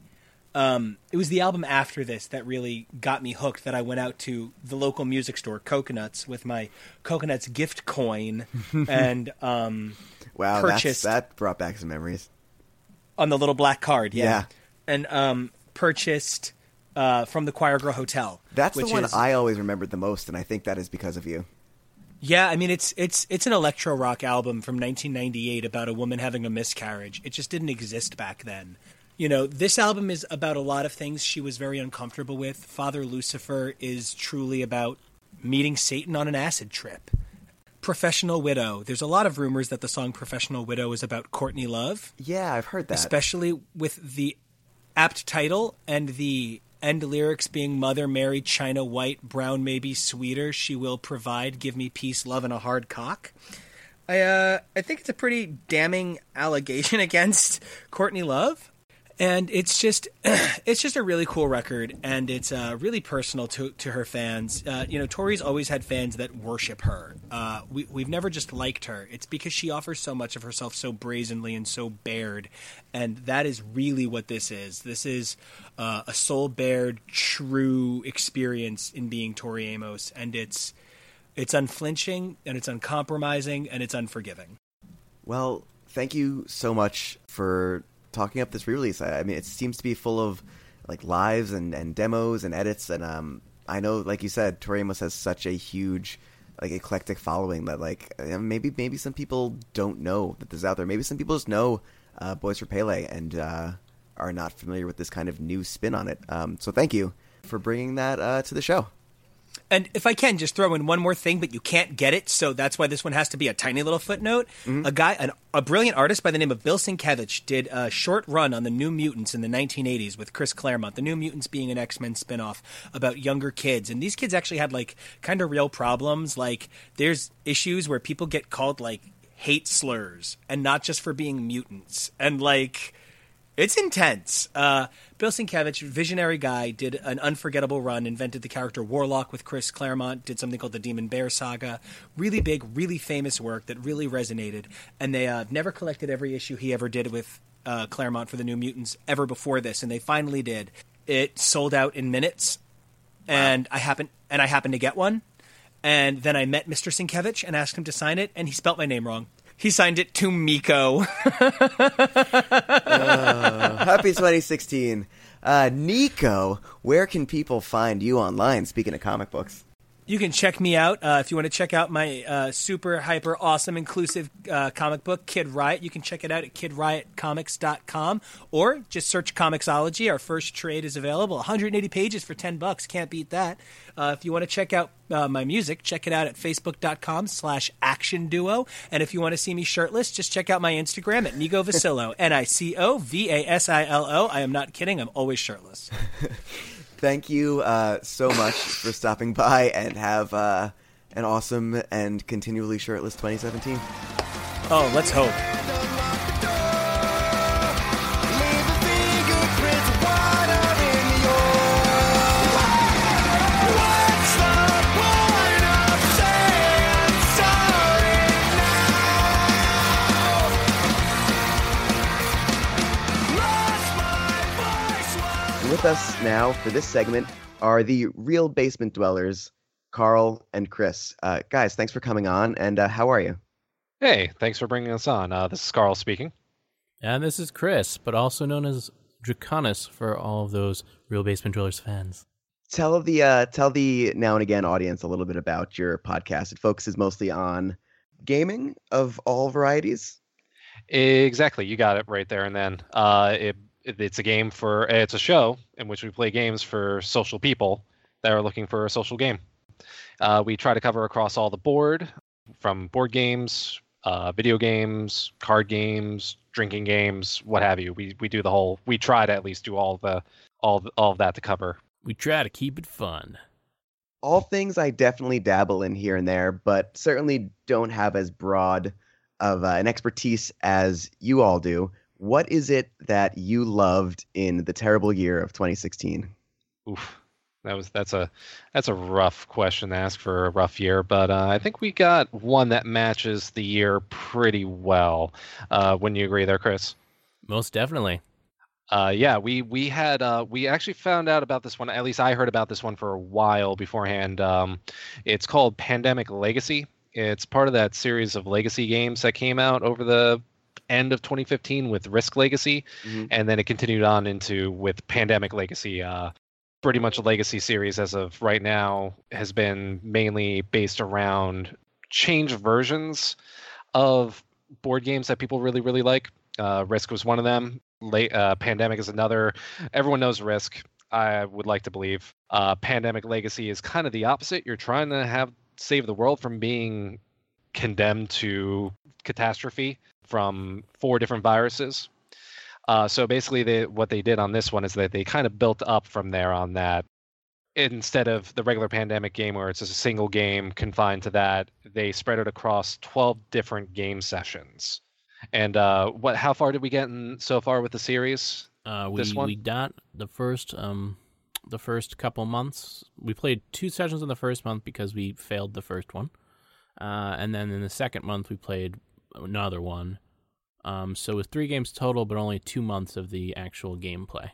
um, it was the album after this that really got me hooked. That I went out to the local music store, Coconuts, with my Coconuts gift coin, and um, Wow, Purchased. that brought back some memories. on the little black card, yeah, Yeah. And um, purchased uh, from the Choirgirl Hotel. That's the which one is- I always remembered the most, and I think that is because of you. Yeah, I mean it's it's it's an electro rock album from 1998 about a woman having a miscarriage. It just didn't exist back then. You know, this album is about a lot of things she was very uncomfortable with. Father Lucifer is truly about meeting Satan on an acid trip. Professional Widow. There's a lot of rumors that the song Professional Widow is about Courtney Love Yeah, I've heard that. especially with the apt title and the end lyrics being Mother Mary, China White, Brown Maybe sweeter. She will provide. Give me peace, love, and a hard cock. I uh, I think it's a pretty damning allegation against Courtney Love. And it's just it's just a really cool record and it's uh, really personal to, to her fans. Uh, you know tori's always had fans that worship her. Uh, we, we've never just liked her. It's because she offers so much of herself so brazenly and so bared and that is really what this is. This is uh, a soul bared true experience in being tori amos and it's it's unflinching and it's uncompromising and it's unforgiving. Well, thank you so much for talking up this re-release. I, I mean, it seems to be full of like lives and, and demos and edits, and um, I know, like you said, Tori has such a huge, like eclectic following that like maybe maybe some people don't know that this is out there. Maybe some people just know uh, Boys for Pele and uh, are not familiar with this kind of new spin on it. Um, so thank you for bringing that uh, to the show. And if I can, just throw in one more thing, but you can't get it, so that's why this one has to be a tiny little footnote. Mm-hmm. A guy, an, a brilliant artist by the name of Bill Sienkiewicz, did a short run on the New Mutants in the 1980s with Chris Claremont. The New Mutants being an X Men spinoff about younger kids, and these kids actually had like kind of real problems. Like there's issues where people get called like hate slurs, and not just for being mutants, and like. It's intense. Uh, Bill Sienkiewicz, visionary guy, did an unforgettable run, invented the character Warlock with Chris Claremont, did something called the Demon Bear Saga. Really big, really famous work that really resonated. And they uh, never collected every issue he ever did with uh, Claremont for the New Mutants ever before this, and they finally did. It sold out in minutes, and I happened and I happened to get one. And then I met Mr. Sienkiewicz and asked him to sign it, and he spelt my name wrong. He signed it to Miko. Happy 2016. Uh, Nico, where can people find you online? Speaking of comic books. You can check me out uh, if you want to check out my uh, super hyper awesome inclusive uh, comic book Kid Riot. You can check it out at kidriotcomics.com or just search Comixology. Our first trade is available. 180 pages for 10 bucks. Can't beat that. Uh, if you want to check out uh, my music, check it out at facebook.com slash action duo. And if you want to see me shirtless, just check out my Instagram at Nico Vasilo. N-I-C-O-V-A-S-I-L-O. I am not kidding. I'm always shirtless. Thank you uh, so much for stopping by and have uh, an awesome and continually shirtless 2017. Oh, let's hope. With us now for this segment are the real basement dwellers, Carl and Chris. Uh, guys, thanks for coming on, and uh, how are you? Hey, thanks for bringing us on. Uh, this is Carl speaking. And this is Chris, but also known as Draconis for all of those Real Basement Dwellers fans. Tell the uh, tell the now and again audience a little bit about your podcast. It focuses mostly on gaming of all varieties. Exactly, you got it right there and then. Uh, it, it, it's a game for it's a show in which we play games for social people that are looking for a social game. Uh, we try to cover across all the board, from board games, uh, video games, card games, drinking games, what have you. We we do the whole. We try to at least do all the all all of that to cover. We try to keep it fun. all things I definitely dabble in here and there, but certainly don't have as broad of uh, an expertise as you all do. What is it that you loved in the terrible year of 2016? Oof, that was that's a that's a rough question to ask for a rough year, but uh, I think we got one that matches the year pretty well. Uh, wouldn't you agree there, Chris? Most definitely. Uh, yeah, we we had uh, we actually found out about this one. At least I heard about this one for a while beforehand. Um, it's called Pandemic Legacy. It's part of that series of legacy games that came out over the end of 2015 with Risk Legacy, Mhm. and then it continued on into with Pandemic Legacy. Uh, pretty much a legacy series as of right now has been mainly based around change versions of board games that people really really like. Uh, Risk was one of them. Late, uh, Pandemic is another. Everyone knows Risk. I would like to believe. Uh, Pandemic Legacy is kind of the opposite. You're trying to have save the world from being condemned to catastrophe from four different viruses. Uh, so basically, they, what they did on this one is that they kind of built up from there on that. Instead of the regular pandemic game where it's just a single game confined to that, they spread it across 12 different game sessions. And uh, what? How far did we get in so far with the series? Uh, we This one? we got the first um the first couple months. We played two sessions in the first month because we failed the first one, uh, and then in the second month we played another one. Um, so it was three games total, but only two months of the actual gameplay.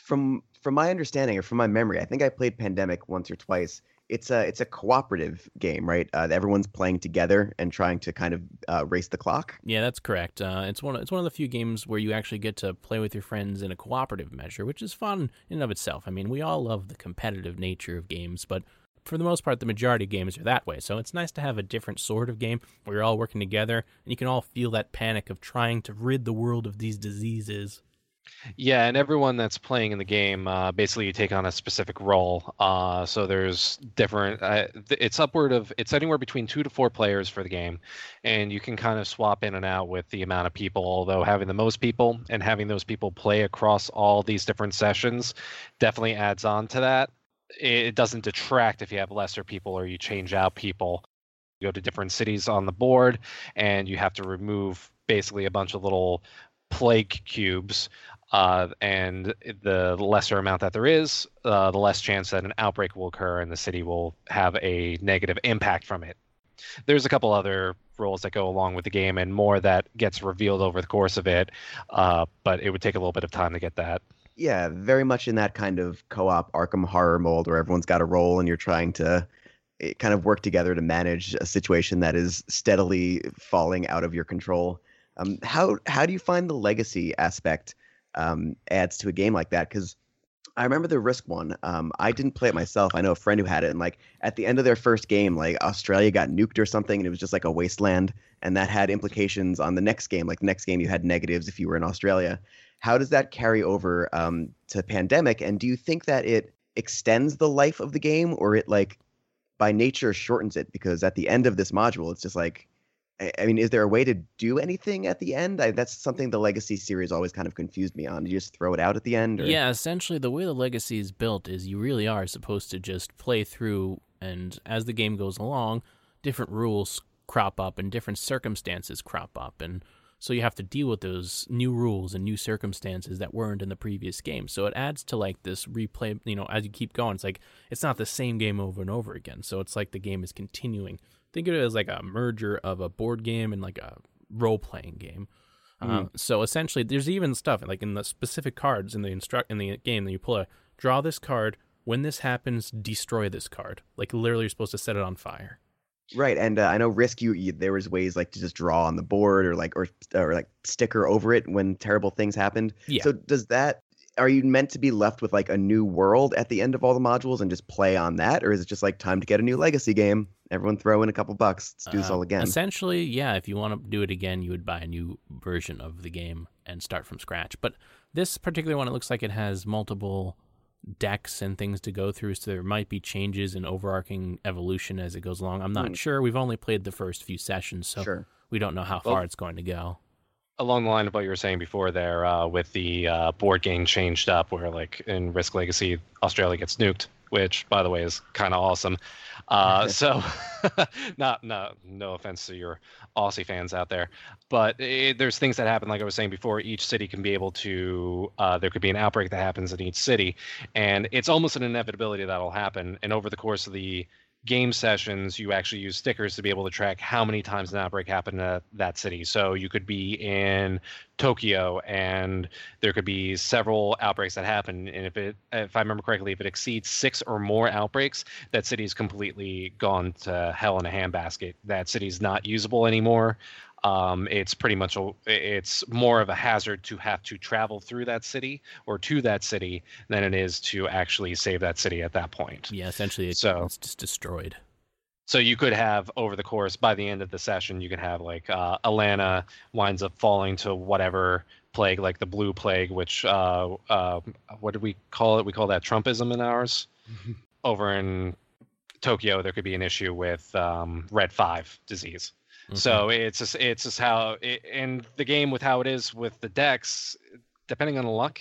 From from my understanding or from my memory, I think I played Pandemic once or twice. It's a it's a cooperative game, right? Uh, everyone's playing together and trying to kind of uh, race the clock. Yeah, that's correct. Uh, it's one. It's one of the few games where you actually get to play with your friends in a cooperative measure, which is fun in and of itself. I mean, we all love the competitive nature of games, but for the most part, the majority of games are that way. So it's nice to have a different sort of game where you're all working together and you can all feel that panic of trying to rid the world of these diseases. Yeah, and everyone that's playing in the game, uh, basically you take on a specific role. Uh, so there's different. Uh, it's upward of. It's anywhere between two to four players for the game, and you can kind of swap in and out with the amount of people. Although having the most people and having those people play across all these different sessions definitely adds on to that. It doesn't detract if you have lesser people or you change out people. You go to different cities on the board, and you have to remove basically a bunch of little plague cubes uh, and the lesser amount that there is, uh, the less chance that an outbreak will occur and the city will have a negative impact from it. There's a couple other rules that go along with the game and more that gets revealed over the course of it, uh, but it would take a little bit of time to get that. Yeah, very much in that kind of co-op Arkham horror mold where everyone's got a role and you're trying to eh, kind of work together to manage a situation that is steadily falling out of your control. Um, how how do you find the legacy aspect um, adds to a game like that? Because I remember the Risk one. Um, I didn't play it myself. I know a friend who had it, and like at the end of their first game, like Australia got nuked or something, and it was just like a wasteland, and that had implications on the next game. Like the next game, you had negatives if you were in Australia. How does that carry over um, to Pandemic? And do you think that it extends the life of the game, or it like by nature shortens it? Because at the end of this module, it's just like I I mean, is there a way to do anything at the end? I, that's something the Legacy series always kind of confused me on. Do you just throw it out at the end? Or? Yeah, essentially, the way the legacy is built is you really are supposed to just play through, and as the game goes along, different rules crop up and different circumstances crop up, and so you have to deal with those new rules and new circumstances that weren't in the previous game. So it adds to like this replay. You know, as you keep going, it's like it's not the same game over and over again. So it's like the game is continuing. Think of it as like a merger of a board game and like a role playing game. Um, so essentially, there's even stuff like in the specific cards in the instruct in the game that you pull a draw this card. When this happens, destroy this card. Like literally, you're supposed to set it on fire. Right, and uh, I know Risk you, you there was ways like to just draw on the board or like or or like sticker over it when terrible things happened. Yeah. So does that are you meant to be left with like a new world at the end of all the modules and just play on that, or is it just like time to get a new Legacy game? Everyone throw in a couple bucks. Let's do this Uh, all again. Essentially, yeah. If you want to do it again, you would buy a new version of the game and start from scratch. But this particular one, it looks like it has multiple decks and things to go through, so there might be changes in overarching evolution as it goes along. I'm not Hmm. sure. We've only played the first few sessions, so Sure. we don't know how Well- far it's going to go. along the line of what you were saying before there uh, with the uh, board game changed up where like in risk legacy australia gets nuked which by the way is kind of awesome uh, so not not no offense to your aussie fans out there but it, there's things that happen like i was saying before each city can be able to uh, there could be an outbreak that happens in each city and it's almost an inevitability that'll happen and over the course of the game sessions, you actually use stickers to be able to track how many times an outbreak happened at that city. So you could be in Tokyo and there could be several outbreaks that happen. And if it, if I remember correctly, if it exceeds six or more outbreaks, that city's completely gone to hell in a handbasket. That city's not usable anymore. Um, it's pretty much a, it's more of a hazard to have to travel through that city or to that city than it is to actually save that city at that point. Yeah, essentially, it, So- it's just destroyed. So you could have over the course by the end of the session, you could have like uh, Atlanta winds up falling to whatever plague, like the blue plague, which uh, uh, what did we call it? We call that Trumpism in ours. over in Tokyo, there could be an issue with um, Red Five disease. So mm-hmm. it's just it's just how it, in the game with how it is with the decks, depending on the luck,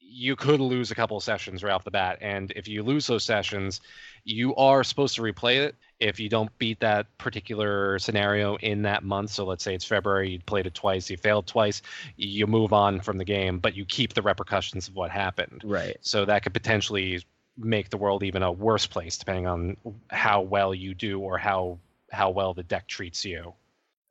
you could lose a couple of sessions right off the bat. And if you lose those sessions, you are supposed to replay it if you don't beat that particular scenario in that month. So let's say it's February, you played it twice, you failed twice, you move on from the game, but you keep the repercussions of what happened. Right. So that could potentially make the world even a worse place depending on how well you do or how how well the deck treats you.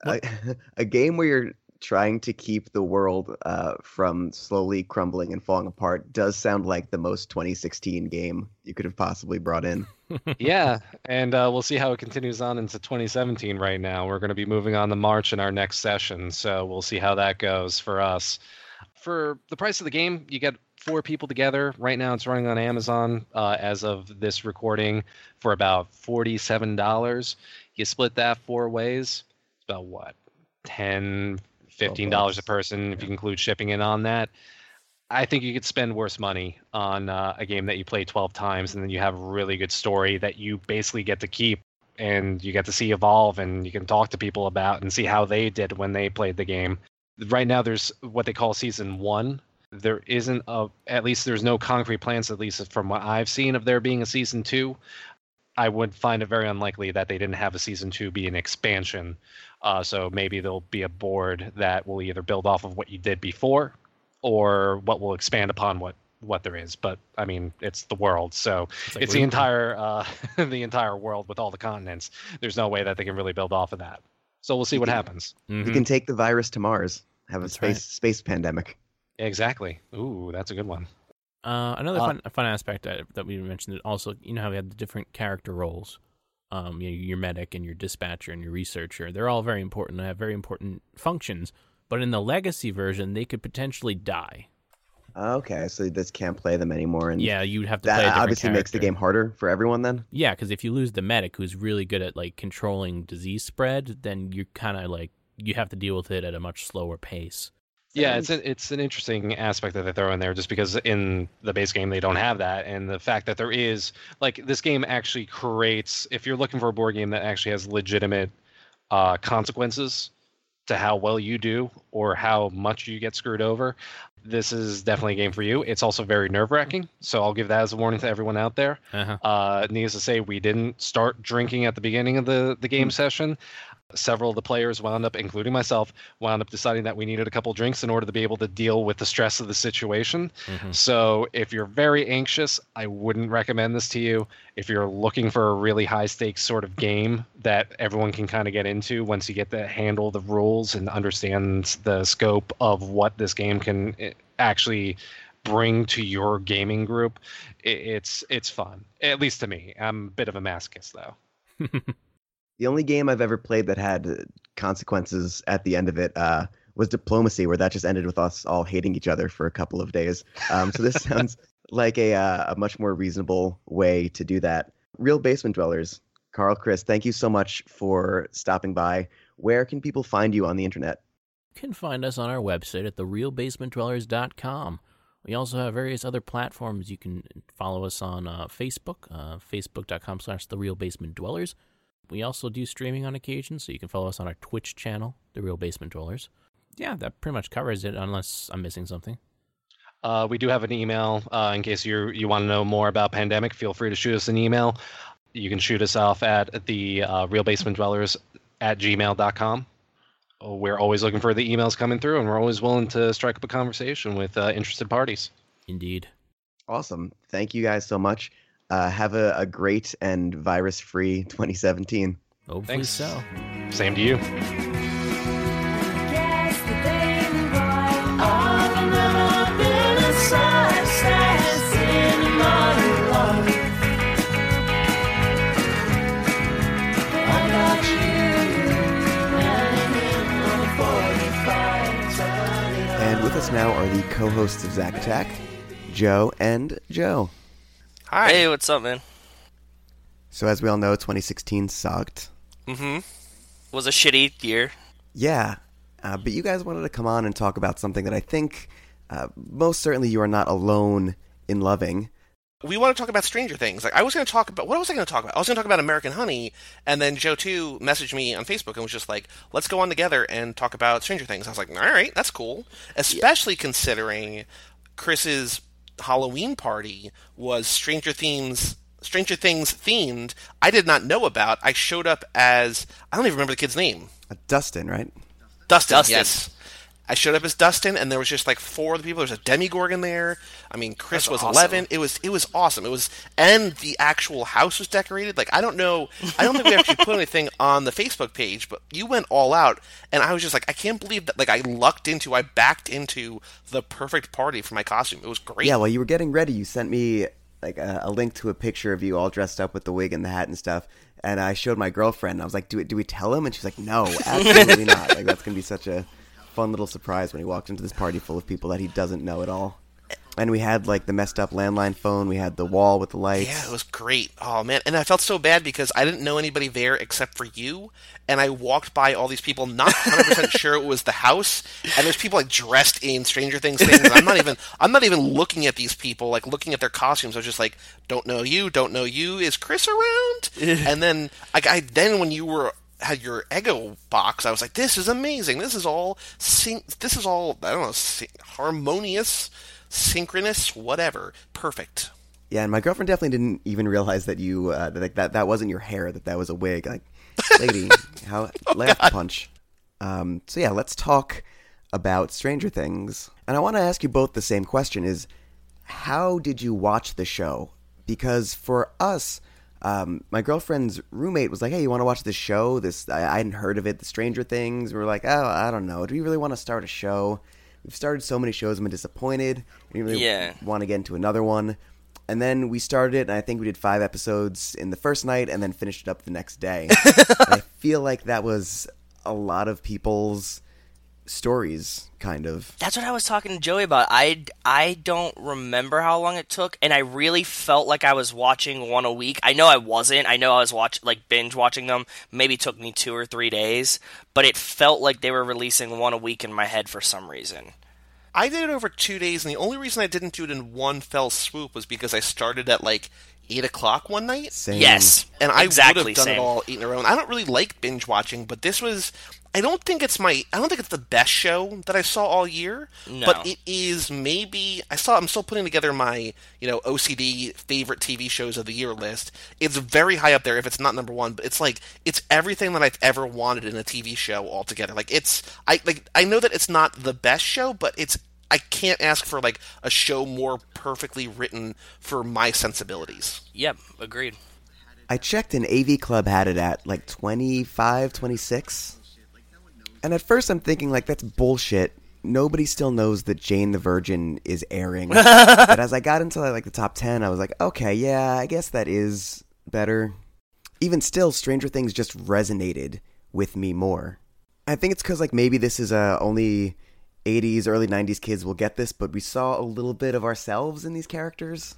A, a game where you're trying to keep the world uh, from slowly crumbling and falling apart does sound like the most 2016 game you could have possibly brought in. yeah, and uh, we'll see how it continues on into 2017. Right now, we're going to be moving on to March in our next session, so we'll see how that goes for us. For the price of the game, you get four people together. Right now, it's running on Amazon uh, as of this recording for about forty-seven dollars. You split that four ways, it's about what 10 15 dollars a person if you include shipping in on that. I think you could spend worse money on uh, a game that you play 12 times and then you have a really good story that you basically get to keep and you get to see evolve and you can talk to people about and see how they did when they played the game. Right now, there's what they call season one. There isn't a, at least there's no concrete plans, at least from what I've seen, of there being a season two. I would find it very unlikely that they didn't have a season two be an expansion. Uh, so maybe there'll be a board that will either build off of what you did before or what will expand upon what what there is. But I mean, it's the world, so It's it's, the entire uh, the entire world with all the continents. There's no way that they can really build off of that. So we'll see what can- happens. You Mhm. can take the virus to Mars, have a That's space right. space pandemic. Exactly. Ooh, that's a good one. Uh, another Uh, fun fun aspect that, that we mentioned also you know how we had the different character roles, um, you know, your medic and your dispatcher and your researcher. They're all very important. They have very important functions. But in the legacy version, they could potentially die. Okay, so you just can't play them anymore, and Yeah, you'd have to that obviously makes the game harder for everyone. Then Yeah, because if you lose the medic who's really good at like controlling disease spread, then you kind of like you have to deal with it at a much slower pace. Yeah, it's an, it's an interesting aspect that they throw in there, just because in the base game they don't have that, and the fact that there is like this game actually creates. If you're looking for a board game that actually has legitimate uh, consequences to how well you do or how much you get screwed over, this is definitely a game for you. It's also very nerve wracking, so I'll give that as a warning to everyone out there. Uh-huh. Uh, needless to say, we didn't start drinking at the beginning of the, the game session. Several of the players wound up, including myself, wound up deciding that we needed a couple drinks in order to be able to deal with the stress of the situation. Mhm. So, if you're very anxious, I wouldn't recommend this to you. If you're looking for a really high stakes sort of game that everyone can kind of get into once you get to handle the rules and understand the scope of what this game can eh, actually bring to your gaming group, it's it's fun. At least to me. I'm a bit of a masochist though. the only game I've ever played that had uh, consequences at the end of it uh, was Diplomacy, where that just ended with us all hating each other for a couple of days. Um, so this sounds like a uh, a much more reasonable way to do that. Real basement dwellers, Carl, Chris, thank you so much for stopping by. Where can people find you on the internet? You can find us on our website at therealbasementdwellers.com. We also have various other platforms. You can follow us on uh, Facebook, uh, facebook.com slash therealbasementdwellers. We also do streaming on occasion, so you can follow us on our Twitch channel, The Real Basement Dwellers. Yeah, that pretty much covers it, unless I'm missing something. Uh, we do have an email uh, in case you you want to know more about pandemic. Feel free to shoot us an email. You can shoot us off at the uh, real basement dwellers at gmail.com. Uh, We're always looking for the emails coming through, and we're always willing to strike up a conversation with uh, interested parties. Indeed. Awesome. Thank you guys so much. Uh, have a, a great and virus free 2017. Hopefully Thanks. so. Same to you. Guess that they were right. All the love been a success in my life. I got you running in on 45. And with us now are the co hosts of Zack Attack, Joe and Joe. Hi. Hey, what's up, man? So, as we all know, 2016 sucked. Mm-hmm. Was a shitty year. Yeah, uh, but you guys wanted to come on and talk about something that I think uh, most certainly you are not alone in loving. we want to talk about Stranger Things. Like I was going to talk about what was I going to talk about? I was going to talk about American Honey, and then Joe too messaged me on Facebook and was just like, "Let's go on together and talk about Stranger Things." I was like, "All right, that's cool." Especially considering Chris's Halloween party was Stranger Things Stranger Things themed I did not know about. I showed up as I don't even remember the kid's name. Dustin, right? Dustin. Dustin. Yes. I showed up as Dustin, and there was just like four of the people. There's a Demogorgon there. I mean, Chris That's was awesome. eleven. It was it was awesome. It was, and the actual house was decorated. Like I don't know, I don't think we actually put anything on the Facebook page, but you went all out, and I was just like, I can't believe that. Like I lucked into, I backed into the perfect party for my costume. It was great. Yeah, while you were getting ready, you sent me like a, a link to a picture of you all dressed up with the wig and the hat and stuff. And I showed my girlfriend. And I was like, "Do it? Do we tell him?" And she's like, "No, absolutely not. Like that's gonna be such a fun little surprise when he walked into this party full of people that he doesn't know at all." And we had like the messed up landline phone. We had the wall with the lights. Yeah, it was great. Oh man, and I felt so bad because I didn't know anybody there except for you, and I walked by all these people, not 100 percent sure it was the house, and there's people like dressed in Stranger Things things. I'm not even, I'm not even looking at these people, like looking at their costumes. I was just like, don't know you, don't know you. Is Chris around? and then, like, I then when you were had your Eggo box, I was like, this is amazing. This is all syn- This is all I don't know, sy- harmonious, synchronous, whatever, perfect. Yeah, and my girlfriend definitely didn't even realize that you uh, that, that that wasn't your hair, that that was a wig. Like, lady, how laugh punch. Um, so yeah, let's talk about Stranger Things, and I want to ask you both the same question: Is how did you watch the show? Because for us, um, my girlfriend's roommate was like, "Hey, you want to watch this show? This I, I hadn't heard of it, the Stranger Things." We were like, "Oh, I don't know. Do we really want to start a show?" We've started so many shows, I'm disappointed. We really Yeah. want to get into another one. And then we started it, and I think we did five episodes in the first night, and then finished it up the next day. I feel like that was a lot of people's stories, kind of. That's what I was talking to Joey about. I, I don't remember how long it took, and I really felt like I was watching one a week. I know I wasn't. I know I was watch like binge watching them. Maybe took me two or three days, but it felt like they were releasing one a week in my head for some reason. I did it over two days, and the only reason I didn't do it in one fell swoop was because I started at like eight o'clock one night, Same. Yes, and I exactly would have done same. it all eight in a row. And I don't really like binge watching, but this was. I don't think it's my. I don't think it's the best show that I saw all year, No. but it is maybe. I saw. I'm still putting together my you know OCD favorite TV shows of the year list. It's very high up there if it's not number one, but it's like it's everything that I've ever wanted in a TV show altogether. Like it's. I like. I know that it's not the best show, but it's. I can't ask for like a show more perfectly written for my sensibilities. Yep, agreed. I checked, and AV Club had it at like 25, 26. And at first, I'm thinking, like, that's bullshit. Nobody still knows that Jane the Virgin is airing. but as I got into like the top 10, I was like, okay, yeah, I guess that is better. Even still, Stranger Things just resonated with me more. I think it's because, like, maybe this is uh, only 80s, early 90s kids will get this, but we saw a little bit of ourselves in these characters.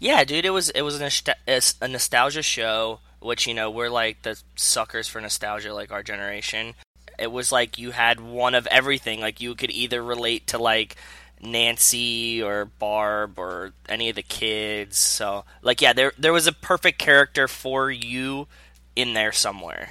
Yeah, dude, it was it was a, a nostalgia show, which you know we're like the suckers for nostalgia, like our generation. It was like you had one of everything. Like you could either relate to like Nancy or Barb or any of the kids. So like yeah, there there was a perfect character for you in there somewhere.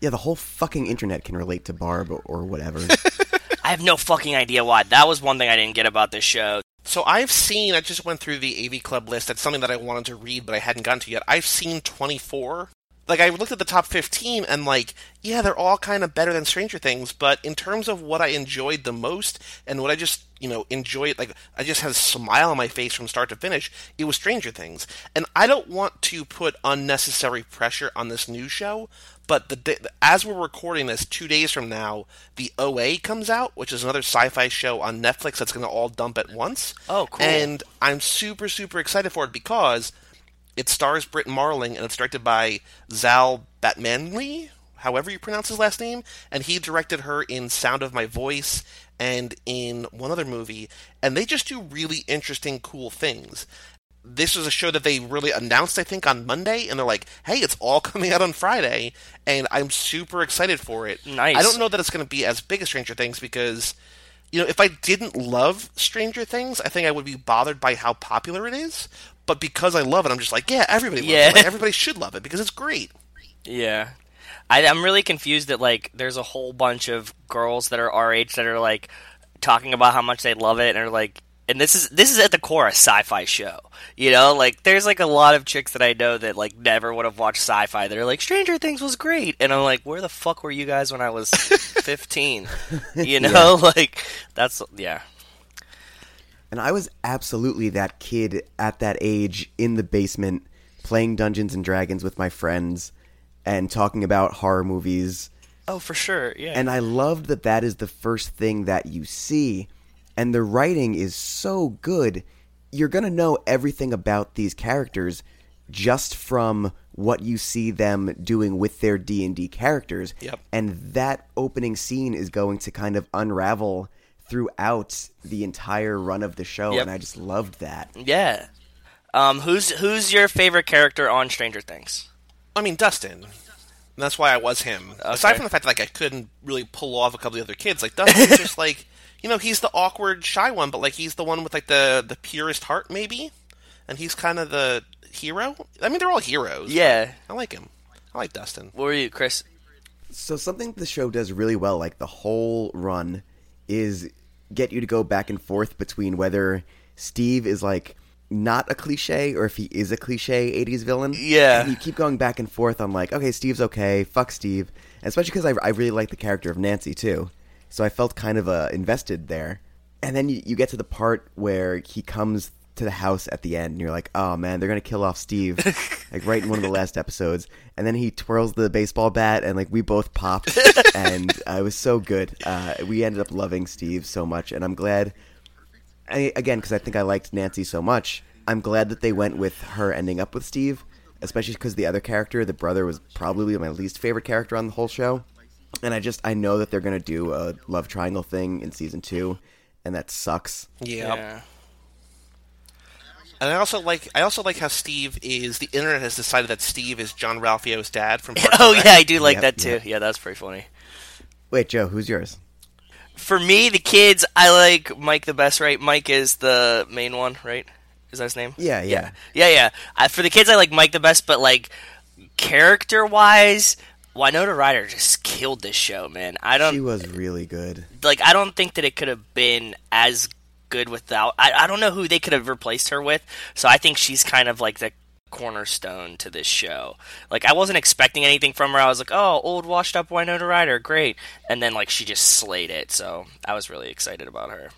Yeah, the whole fucking internet can relate to Barb or, or whatever. I have no fucking idea why. That was one thing I didn't get about this show. So I've seen. I just went through the AV Club list. That's something that I wanted to read, but I hadn't gotten to yet. I've seen 24. Like I looked at the top 15, and like, yeah, they're all kind of better than Stranger Things. But in terms of what I enjoyed the most, and what I just you know enjoyed, like I just had a smile on my face from start to finish. It was Stranger Things, and I don't want to put unnecessary pressure on this new show. But the as we're recording this, two days from now, the OA comes out, which is another sci-fi show on Netflix that's going to all dump at once. Oh, cool. And I'm super, super excited for it because it stars Brit Marling and it's directed by Zal Batmanglij, however you pronounce his last name, and he directed her in Sound of My Voice and in one other movie, and they just do really interesting, cool things. This was a show that they really announced, I think, on Monday, and they're like, "Hey, it's all coming out on Friday," and I'm super excited for it. Nice. I don't know that it's going to be as big as Stranger Things because you know, if I didn't love Stranger Things, I think I would be bothered by how popular it is. But because I love it, I'm just like, yeah, everybody loves Yeah. it. Like, everybody should love it because it's great. Yeah. I, I'm really confused that like there's a whole bunch of girls that are our age that are like talking about how much they love it and are like and this is this is at the core a sci-fi show. You know, like there's like a lot of chicks that I know that like never would have watched sci-fi. They're like Stranger Things was great, and I'm like, where the fuck were you guys when I was 15? You know, like that's yeah. And I was absolutely that kid at that age in the basement playing Dungeons and Dragons with my friends and talking about horror movies. Oh, for sure, yeah. And I loved that that is the first thing that you see. And the writing is so good. You're going to know everything about these characters just from what you see them doing with their D&D characters. Yep. And that opening scene is going to kind of unravel throughout the entire run of the show Yep. and I just loved that. yeah. Um, who's who's your favorite character on Stranger Things? I mean, Dustin. And that's why I was him. Aside from the fact that like I couldn't really pull off a couple of the other kids, like Dustin's just like you know he's the awkward, shy one, but like he's the one with like the the purest heart, maybe, and he's kind of the hero. I mean, they're all heroes. Yeah. I like him. I like Dustin. What were you, Chris? So something the show does really well, like the whole run, is get you to go back and forth between whether Steve is like not a cliche or if he is a cliche 80s villain. Yeah. And you keep going back and forth on like, okay, Steve's okay, fuck Steve. And especially because I, I really like the character of Nancy too. So I felt kind of uh, invested there. And then you, you get to the part where he comes to the house at the end and you're like, oh man, they're going to kill off Steve. like right in one of the last episodes. And then he twirls the baseball bat and like we both popped and uh, it was so good. Uh, we ended up loving Steve so much and I'm glad I, again, because I think I liked Nancy so much, I'm glad that they went with her ending up with Steve, especially because the other character, the brother, was probably my least favorite character on the whole show. And I just, I know that they're going to do a love triangle thing in season two, and that sucks. Yeah. Yeah. And I also like I also like how Steve is the internet has decided that Steve is Jean-Ralphio's dad from Parks Oh and yeah, Rec. I do like Yep, that too. yep. Yeah, that's pretty funny. Wait, Joe, who's yours? For me, the kids, I like Mike the best. Right, Mike is the main one, right? Is that his name? Yeah, yeah. yeah, yeah. I, for the kids, I like Mike the best, but like character wise, Winona Ryder just killed this show, man. I don't She was really good. like. I don't think that it could have been as good without. I, I don't know who they could have replaced her with. So I think she's kind of like the cornerstone to this show. Like I wasn't expecting anything from her. I was like, oh, old washed up Winona Ryder, great. And then like she just slayed it. So I was really excited about her.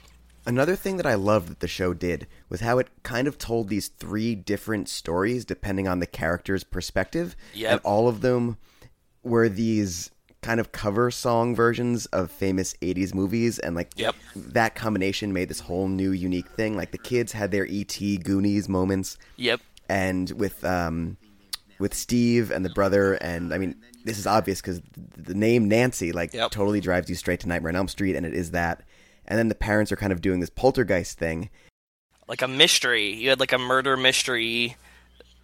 Another thing that I loved that the show did was how it kind of told these three different stories depending on the character's perspective. Yep. And all of them were these kind of cover song versions of famous 80s movies and like Yep. that combination made this whole new unique thing like the kids had their ET Goonies moments Yep. and with um with Steve and the brother and I mean this is obvious cuz the name Nancy like Yep. totally drives you straight to Nightmare on Elm Street and it is that and then the parents are kind of doing this poltergeist thing Like a mystery. You had like a murder mystery,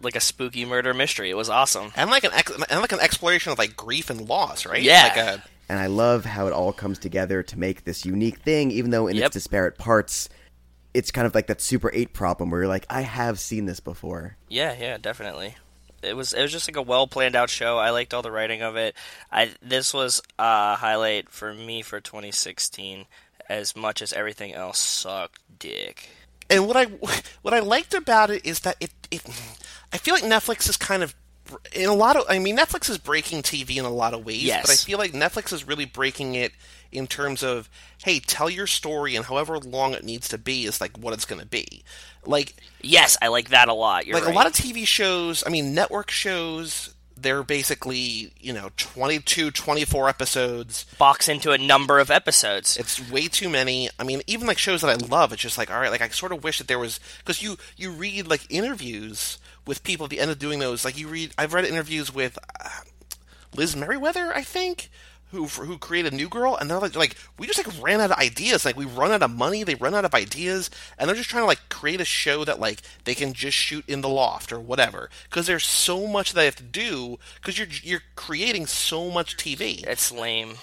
like a spooky murder mystery. It was awesome. and like an ex- and like an exploration of like grief and loss, right? Yeah. Like a, and I love how it all comes together to make this unique thing even though in Yep. its disparate parts it's kind of like that Super 8 problem where you're like I have seen this before. Yeah, yeah, definitely. It was it was just like a well planned out show. I liked all the writing of it. I this was a highlight for me for 2016 as much as everything else sucked dick. And what I what I liked about it is that it it I feel like Netflix is kind of in a lot of I mean Netflix is breaking TV in a lot of ways, Yes. but I feel like Netflix is really breaking it in terms of hey, tell your story and however long it needs to be is like what it's going to be. Like Yes, I like that a lot. You're like right. a lot of TV shows, I mean network shows, they're basically, you know, 22 24 episodes. box into a number of episodes. It's way too many. I mean, even like shows that I love, it's just like, all right, like I sort of wish that there was because you you read like interviews with people at the end of doing those. Like you read, I've read interviews with uh, Liz Meriwether, I think, who who created New Girl, and they're like, like we just like ran out of ideas. Like we run out of money, they run out of ideas, and they're just trying to like create a show that like they can just shoot in the loft or whatever. Because there's so much that they have to do because you're you're creating so much TV. It's lame.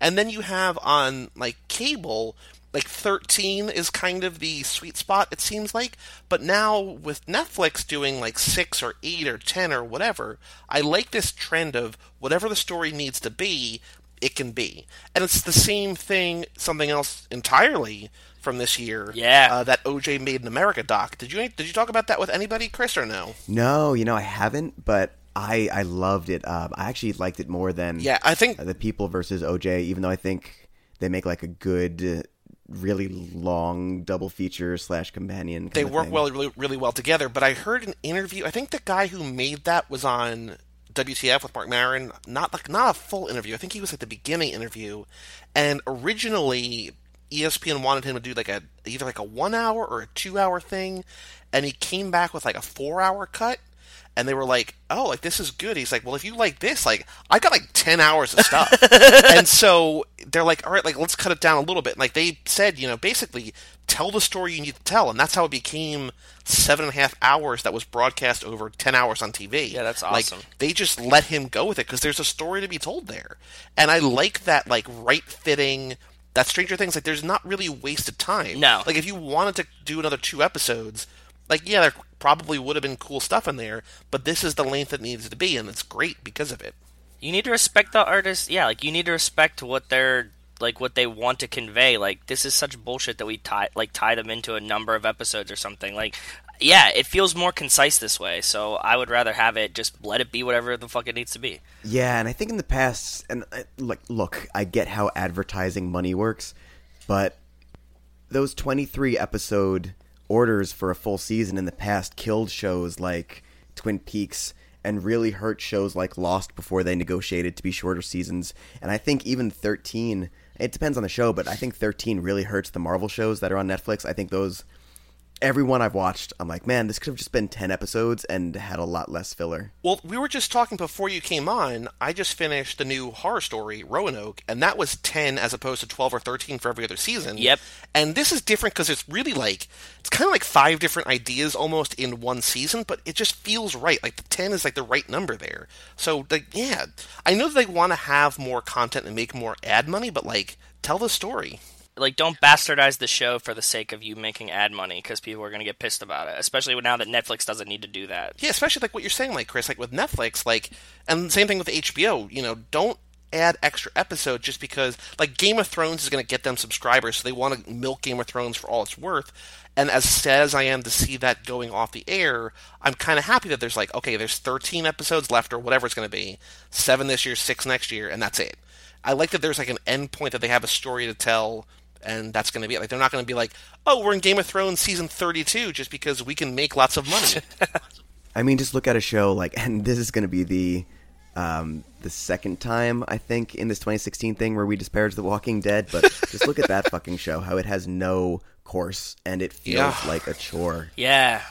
And then you have on like cable, like 13 is kind of the sweet spot, it seems like. But now with Netflix doing like 6 or 8 or 10 or whatever, I like this trend of whatever the story needs to be, it can be. And it's the same thing, something else entirely from this year. Yeah. Uh, that OJ Made in America doc. Did you did you talk about that with anybody, Chris, or no? No, you know I haven't, but I I loved it. Um, I actually liked it more than Yeah, I think uh, the People versus OJ. Even though I think they make like a good, uh, really long double feature slash companion. they of work thing. well, really, really well together. But I heard an interview. I think the guy who made that was on WTF with Marc Maron. Not like not a full interview. I think he was at the beginning interview. And originally, ESPN wanted him to do like a either like a one hour or a two hour thing, and he came back with like a four hour cut. And they were like, "Oh, like this is good." He's like, "Well, if you like this, like I got like ten hours of stuff." and so they're like, "All right, like let's cut it down a little bit." Like they said, you know, basically tell the story you need to tell, and that's how it became seven and a half hours that was broadcast over ten hours on TV. Yeah, that's awesome. Like, they just let him go with it because there's a story to be told there, and I like that like right fitting. That Stranger Things, like, there's not really wasted time. No. like if you wanted to do another two episodes, like yeah, there probably would have been cool stuff in there, but this is the length it needs to be, and it's great because of it. You need to respect the artist. Yeah, like you need to respect what they're like what they want to convey. Like this is such bullshit that we tie like tie them into a number of episodes or something. Like yeah, it feels more concise this way. So I would rather have it just let it be whatever the fuck it needs to be. Yeah, and I think in the past, and uh, like, look, I get how advertising money works, but those twenty-three episode orders for a full season in the past killed shows like Twin Peaks and really hurt shows like Lost before they negotiated to be shorter seasons. And I think even thirteen, it depends on the show, but I think thirteen really hurts the Marvel shows that are on Netflix. I think those. Every one I've watched, I'm like, man, this could have just been 10 episodes and had a lot less filler. Well, we were just talking before you came on. I just finished the new horror story, Roanoke, and that was 10 as opposed to 12 or 13 for every other season. Yep. And this is different because it's really like, it's kind of like five different ideas almost in one season, but it just feels right. Like the 10 is like the right number there. So, like, yeah, I know that they want to have more content and make more ad money, but like, tell the story. Like don't bastardize the show for the sake of you making ad money because people are going to get pissed about it. Especially now that Netflix doesn't need to do that. Yeah, especially like what you're saying, like Chris, like with Netflix, like, and same thing with HBO. You know, don't add extra episodes just because, like, Game of Thrones is going to get them subscribers, so they want to milk Game of Thrones for all it's worth. And as sad as I am to see that going off the air, I'm kind of happy that there's like, okay, there's 13 episodes left or whatever it's going to be, seven this year, six next year, and that's it. I like that there's like an end point that they have a story to tell. And that's going to be it. Like they're not going to be like, "Oh, we're in Game of Thrones season 32 just because we can make lots of money." I mean, just look at a show like, and this is going to be the um, the second time I think in this 2016 thing where we disparage The Walking Dead. But just look at that fucking show, how it has no course and it feels Yeah. like a chore. Yeah,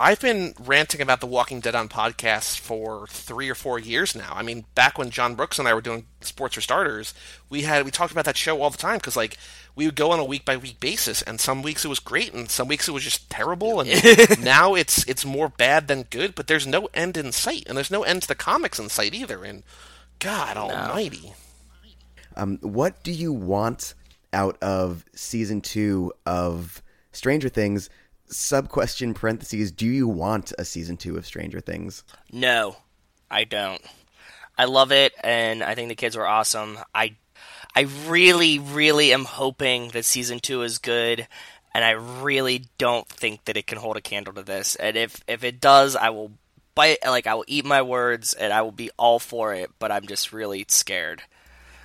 I've been ranting about The Walking Dead on podcasts for three or four years now. I mean, back when John Brooks and I were doing Sports for Starters, we had we talked about that show all the time because like we would go on a week by week basis, and some weeks it was great, and some weeks it was just terrible, and now it's it's more bad than good. But there's no end in sight, and there's no end to the comics in sight either. And God Almighty, Um, what do you want out of season two of Stranger Things? Sub question parentheses: Do you want a season two of Stranger Things? No, I don't. I love it, and I think the kids were awesome. I, I really, really am hoping that season two is good, and I really don't think that it can hold a candle to this. And if if it does, I will bite like I will eat my words, and I will be all for it. But I'm just really scared.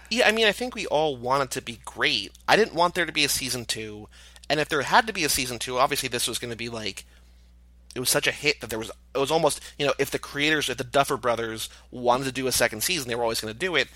Yeah, I mean, I think we all want it to be great. I didn't want there to be a season two, and if there had to be a season two, obviously this was going to be like it was such a hit that there was it was almost you know if the creators if the Duffer Brothers wanted to do a second season, they were always going to do it.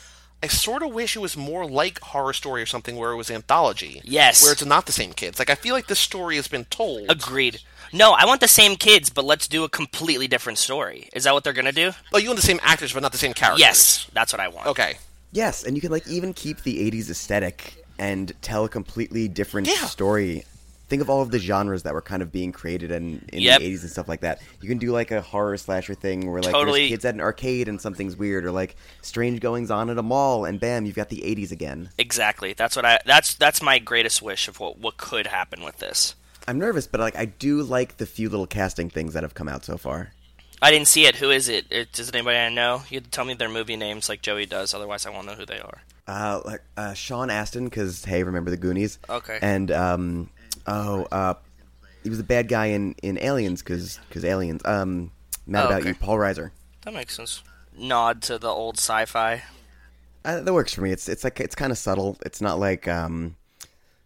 I sort of wish it was more like Horror Story or something where it was anthology. Yes. where it's not the same kids. Like I feel like this story has been told. Agreed. No, I want the same kids, but let's do a completely different story. Is that what they're gonna do? Oh, you want the same actors, but not the same characters. Yes, that's what I want. Okay. Yes, and you can like even keep the '80s aesthetic and tell a completely different Yeah. story. Think of all of the genres that were kind of being created in, in Yep. the '80s and stuff like that. You can do like a horror slasher thing where like Totally. there's kids at an arcade and something's weird, or like strange goings on at a mall, and bam, you've got the '80s again. Exactly. That's what I. That's that's my greatest wish of what what could happen with this. I'm nervous, but like I do like the few little casting things that have come out so far. I didn't see it. Who is it? it anybody I know? You have to tell me their movie names like Joey does. Otherwise, I won't know who they are. Uh, like uh, Sean Astin, because hey, remember the Goonies? Okay. And um, oh, uh, he was the bad guy in in Aliens, because because Aliens. Um, Mad Oh, about okay. you, Paul Reiser. That makes sense. Nod to the old sci-fi. Uh, that works for me. It's it's like it's kind of subtle. It's not like um,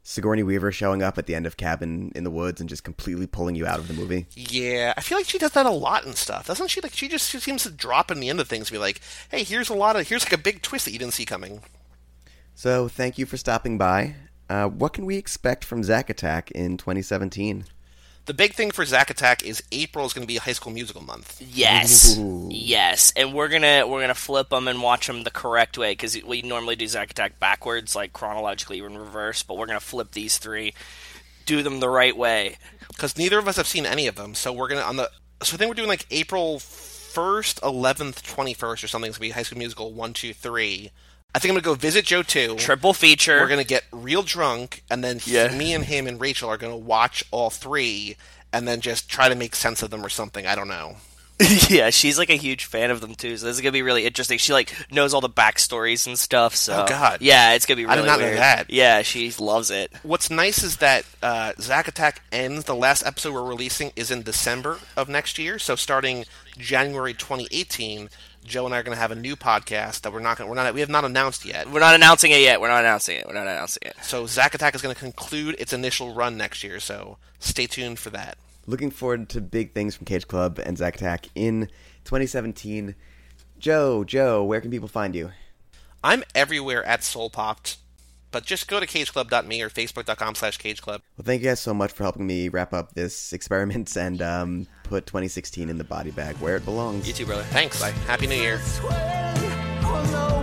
Sigourney Weaver showing up at the end of Cabin in the Woods and just completely pulling you out of the movie. Yeah, I feel like she does that a lot and stuff, doesn't she? Like she just she seems to drop in the end of things, and be like, "Hey, here's a lot of here's like a big twist that you didn't see coming." So thank you for stopping by. Uh, what can we expect from Zack Attack in 2017? The big thing for Zack Attack is April is going to be High School Musical month. Yes, Ooh. yes, and we're gonna we're gonna flip them and watch them the correct way because we normally do Zack Attack backwards, like chronologically in reverse. But we're gonna flip these three, do them the right way. because neither of us have seen any of them. So we're gonna on the. So I think we're doing like April first, eleventh, twenty first, or something. It's gonna be High School Musical one, two, three. I think I'm gonna go visit Joe too. Triple feature. We're gonna get real drunk, and then he- Yeah. me and him and Rachel are gonna watch all three, and then just try to make sense of them or something. I don't know. yeah, she's like a huge fan of them too. So this is gonna be really interesting. She like knows all the backstories and stuff. So Oh, God. yeah, it's gonna be. I Really did not know weird. that. Yeah, she loves it. What's nice is that uh, Zack Attack ends. The last episode we're releasing is in December of next year. So starting January 2018, Joe and I are going to have a new podcast that we're not going. We're not. We have not announced yet. We're not announcing it yet. We're not announcing it. We're not announcing it. So Zack Attack is going to conclude its initial run next year. So stay tuned for that. Looking forward to big things from Cage Club and Zack Attack in 2017. Joe, Joe, where can people find you? I'm everywhere at Soul Popped, but just go to cageclub.me or facebook.com slash cageclub. Well, thank you guys so much for helping me wrap up this experiment and um, put 2016 in the body bag where it belongs. You too, brother. Thanks. Bye. Happy New Year. Swear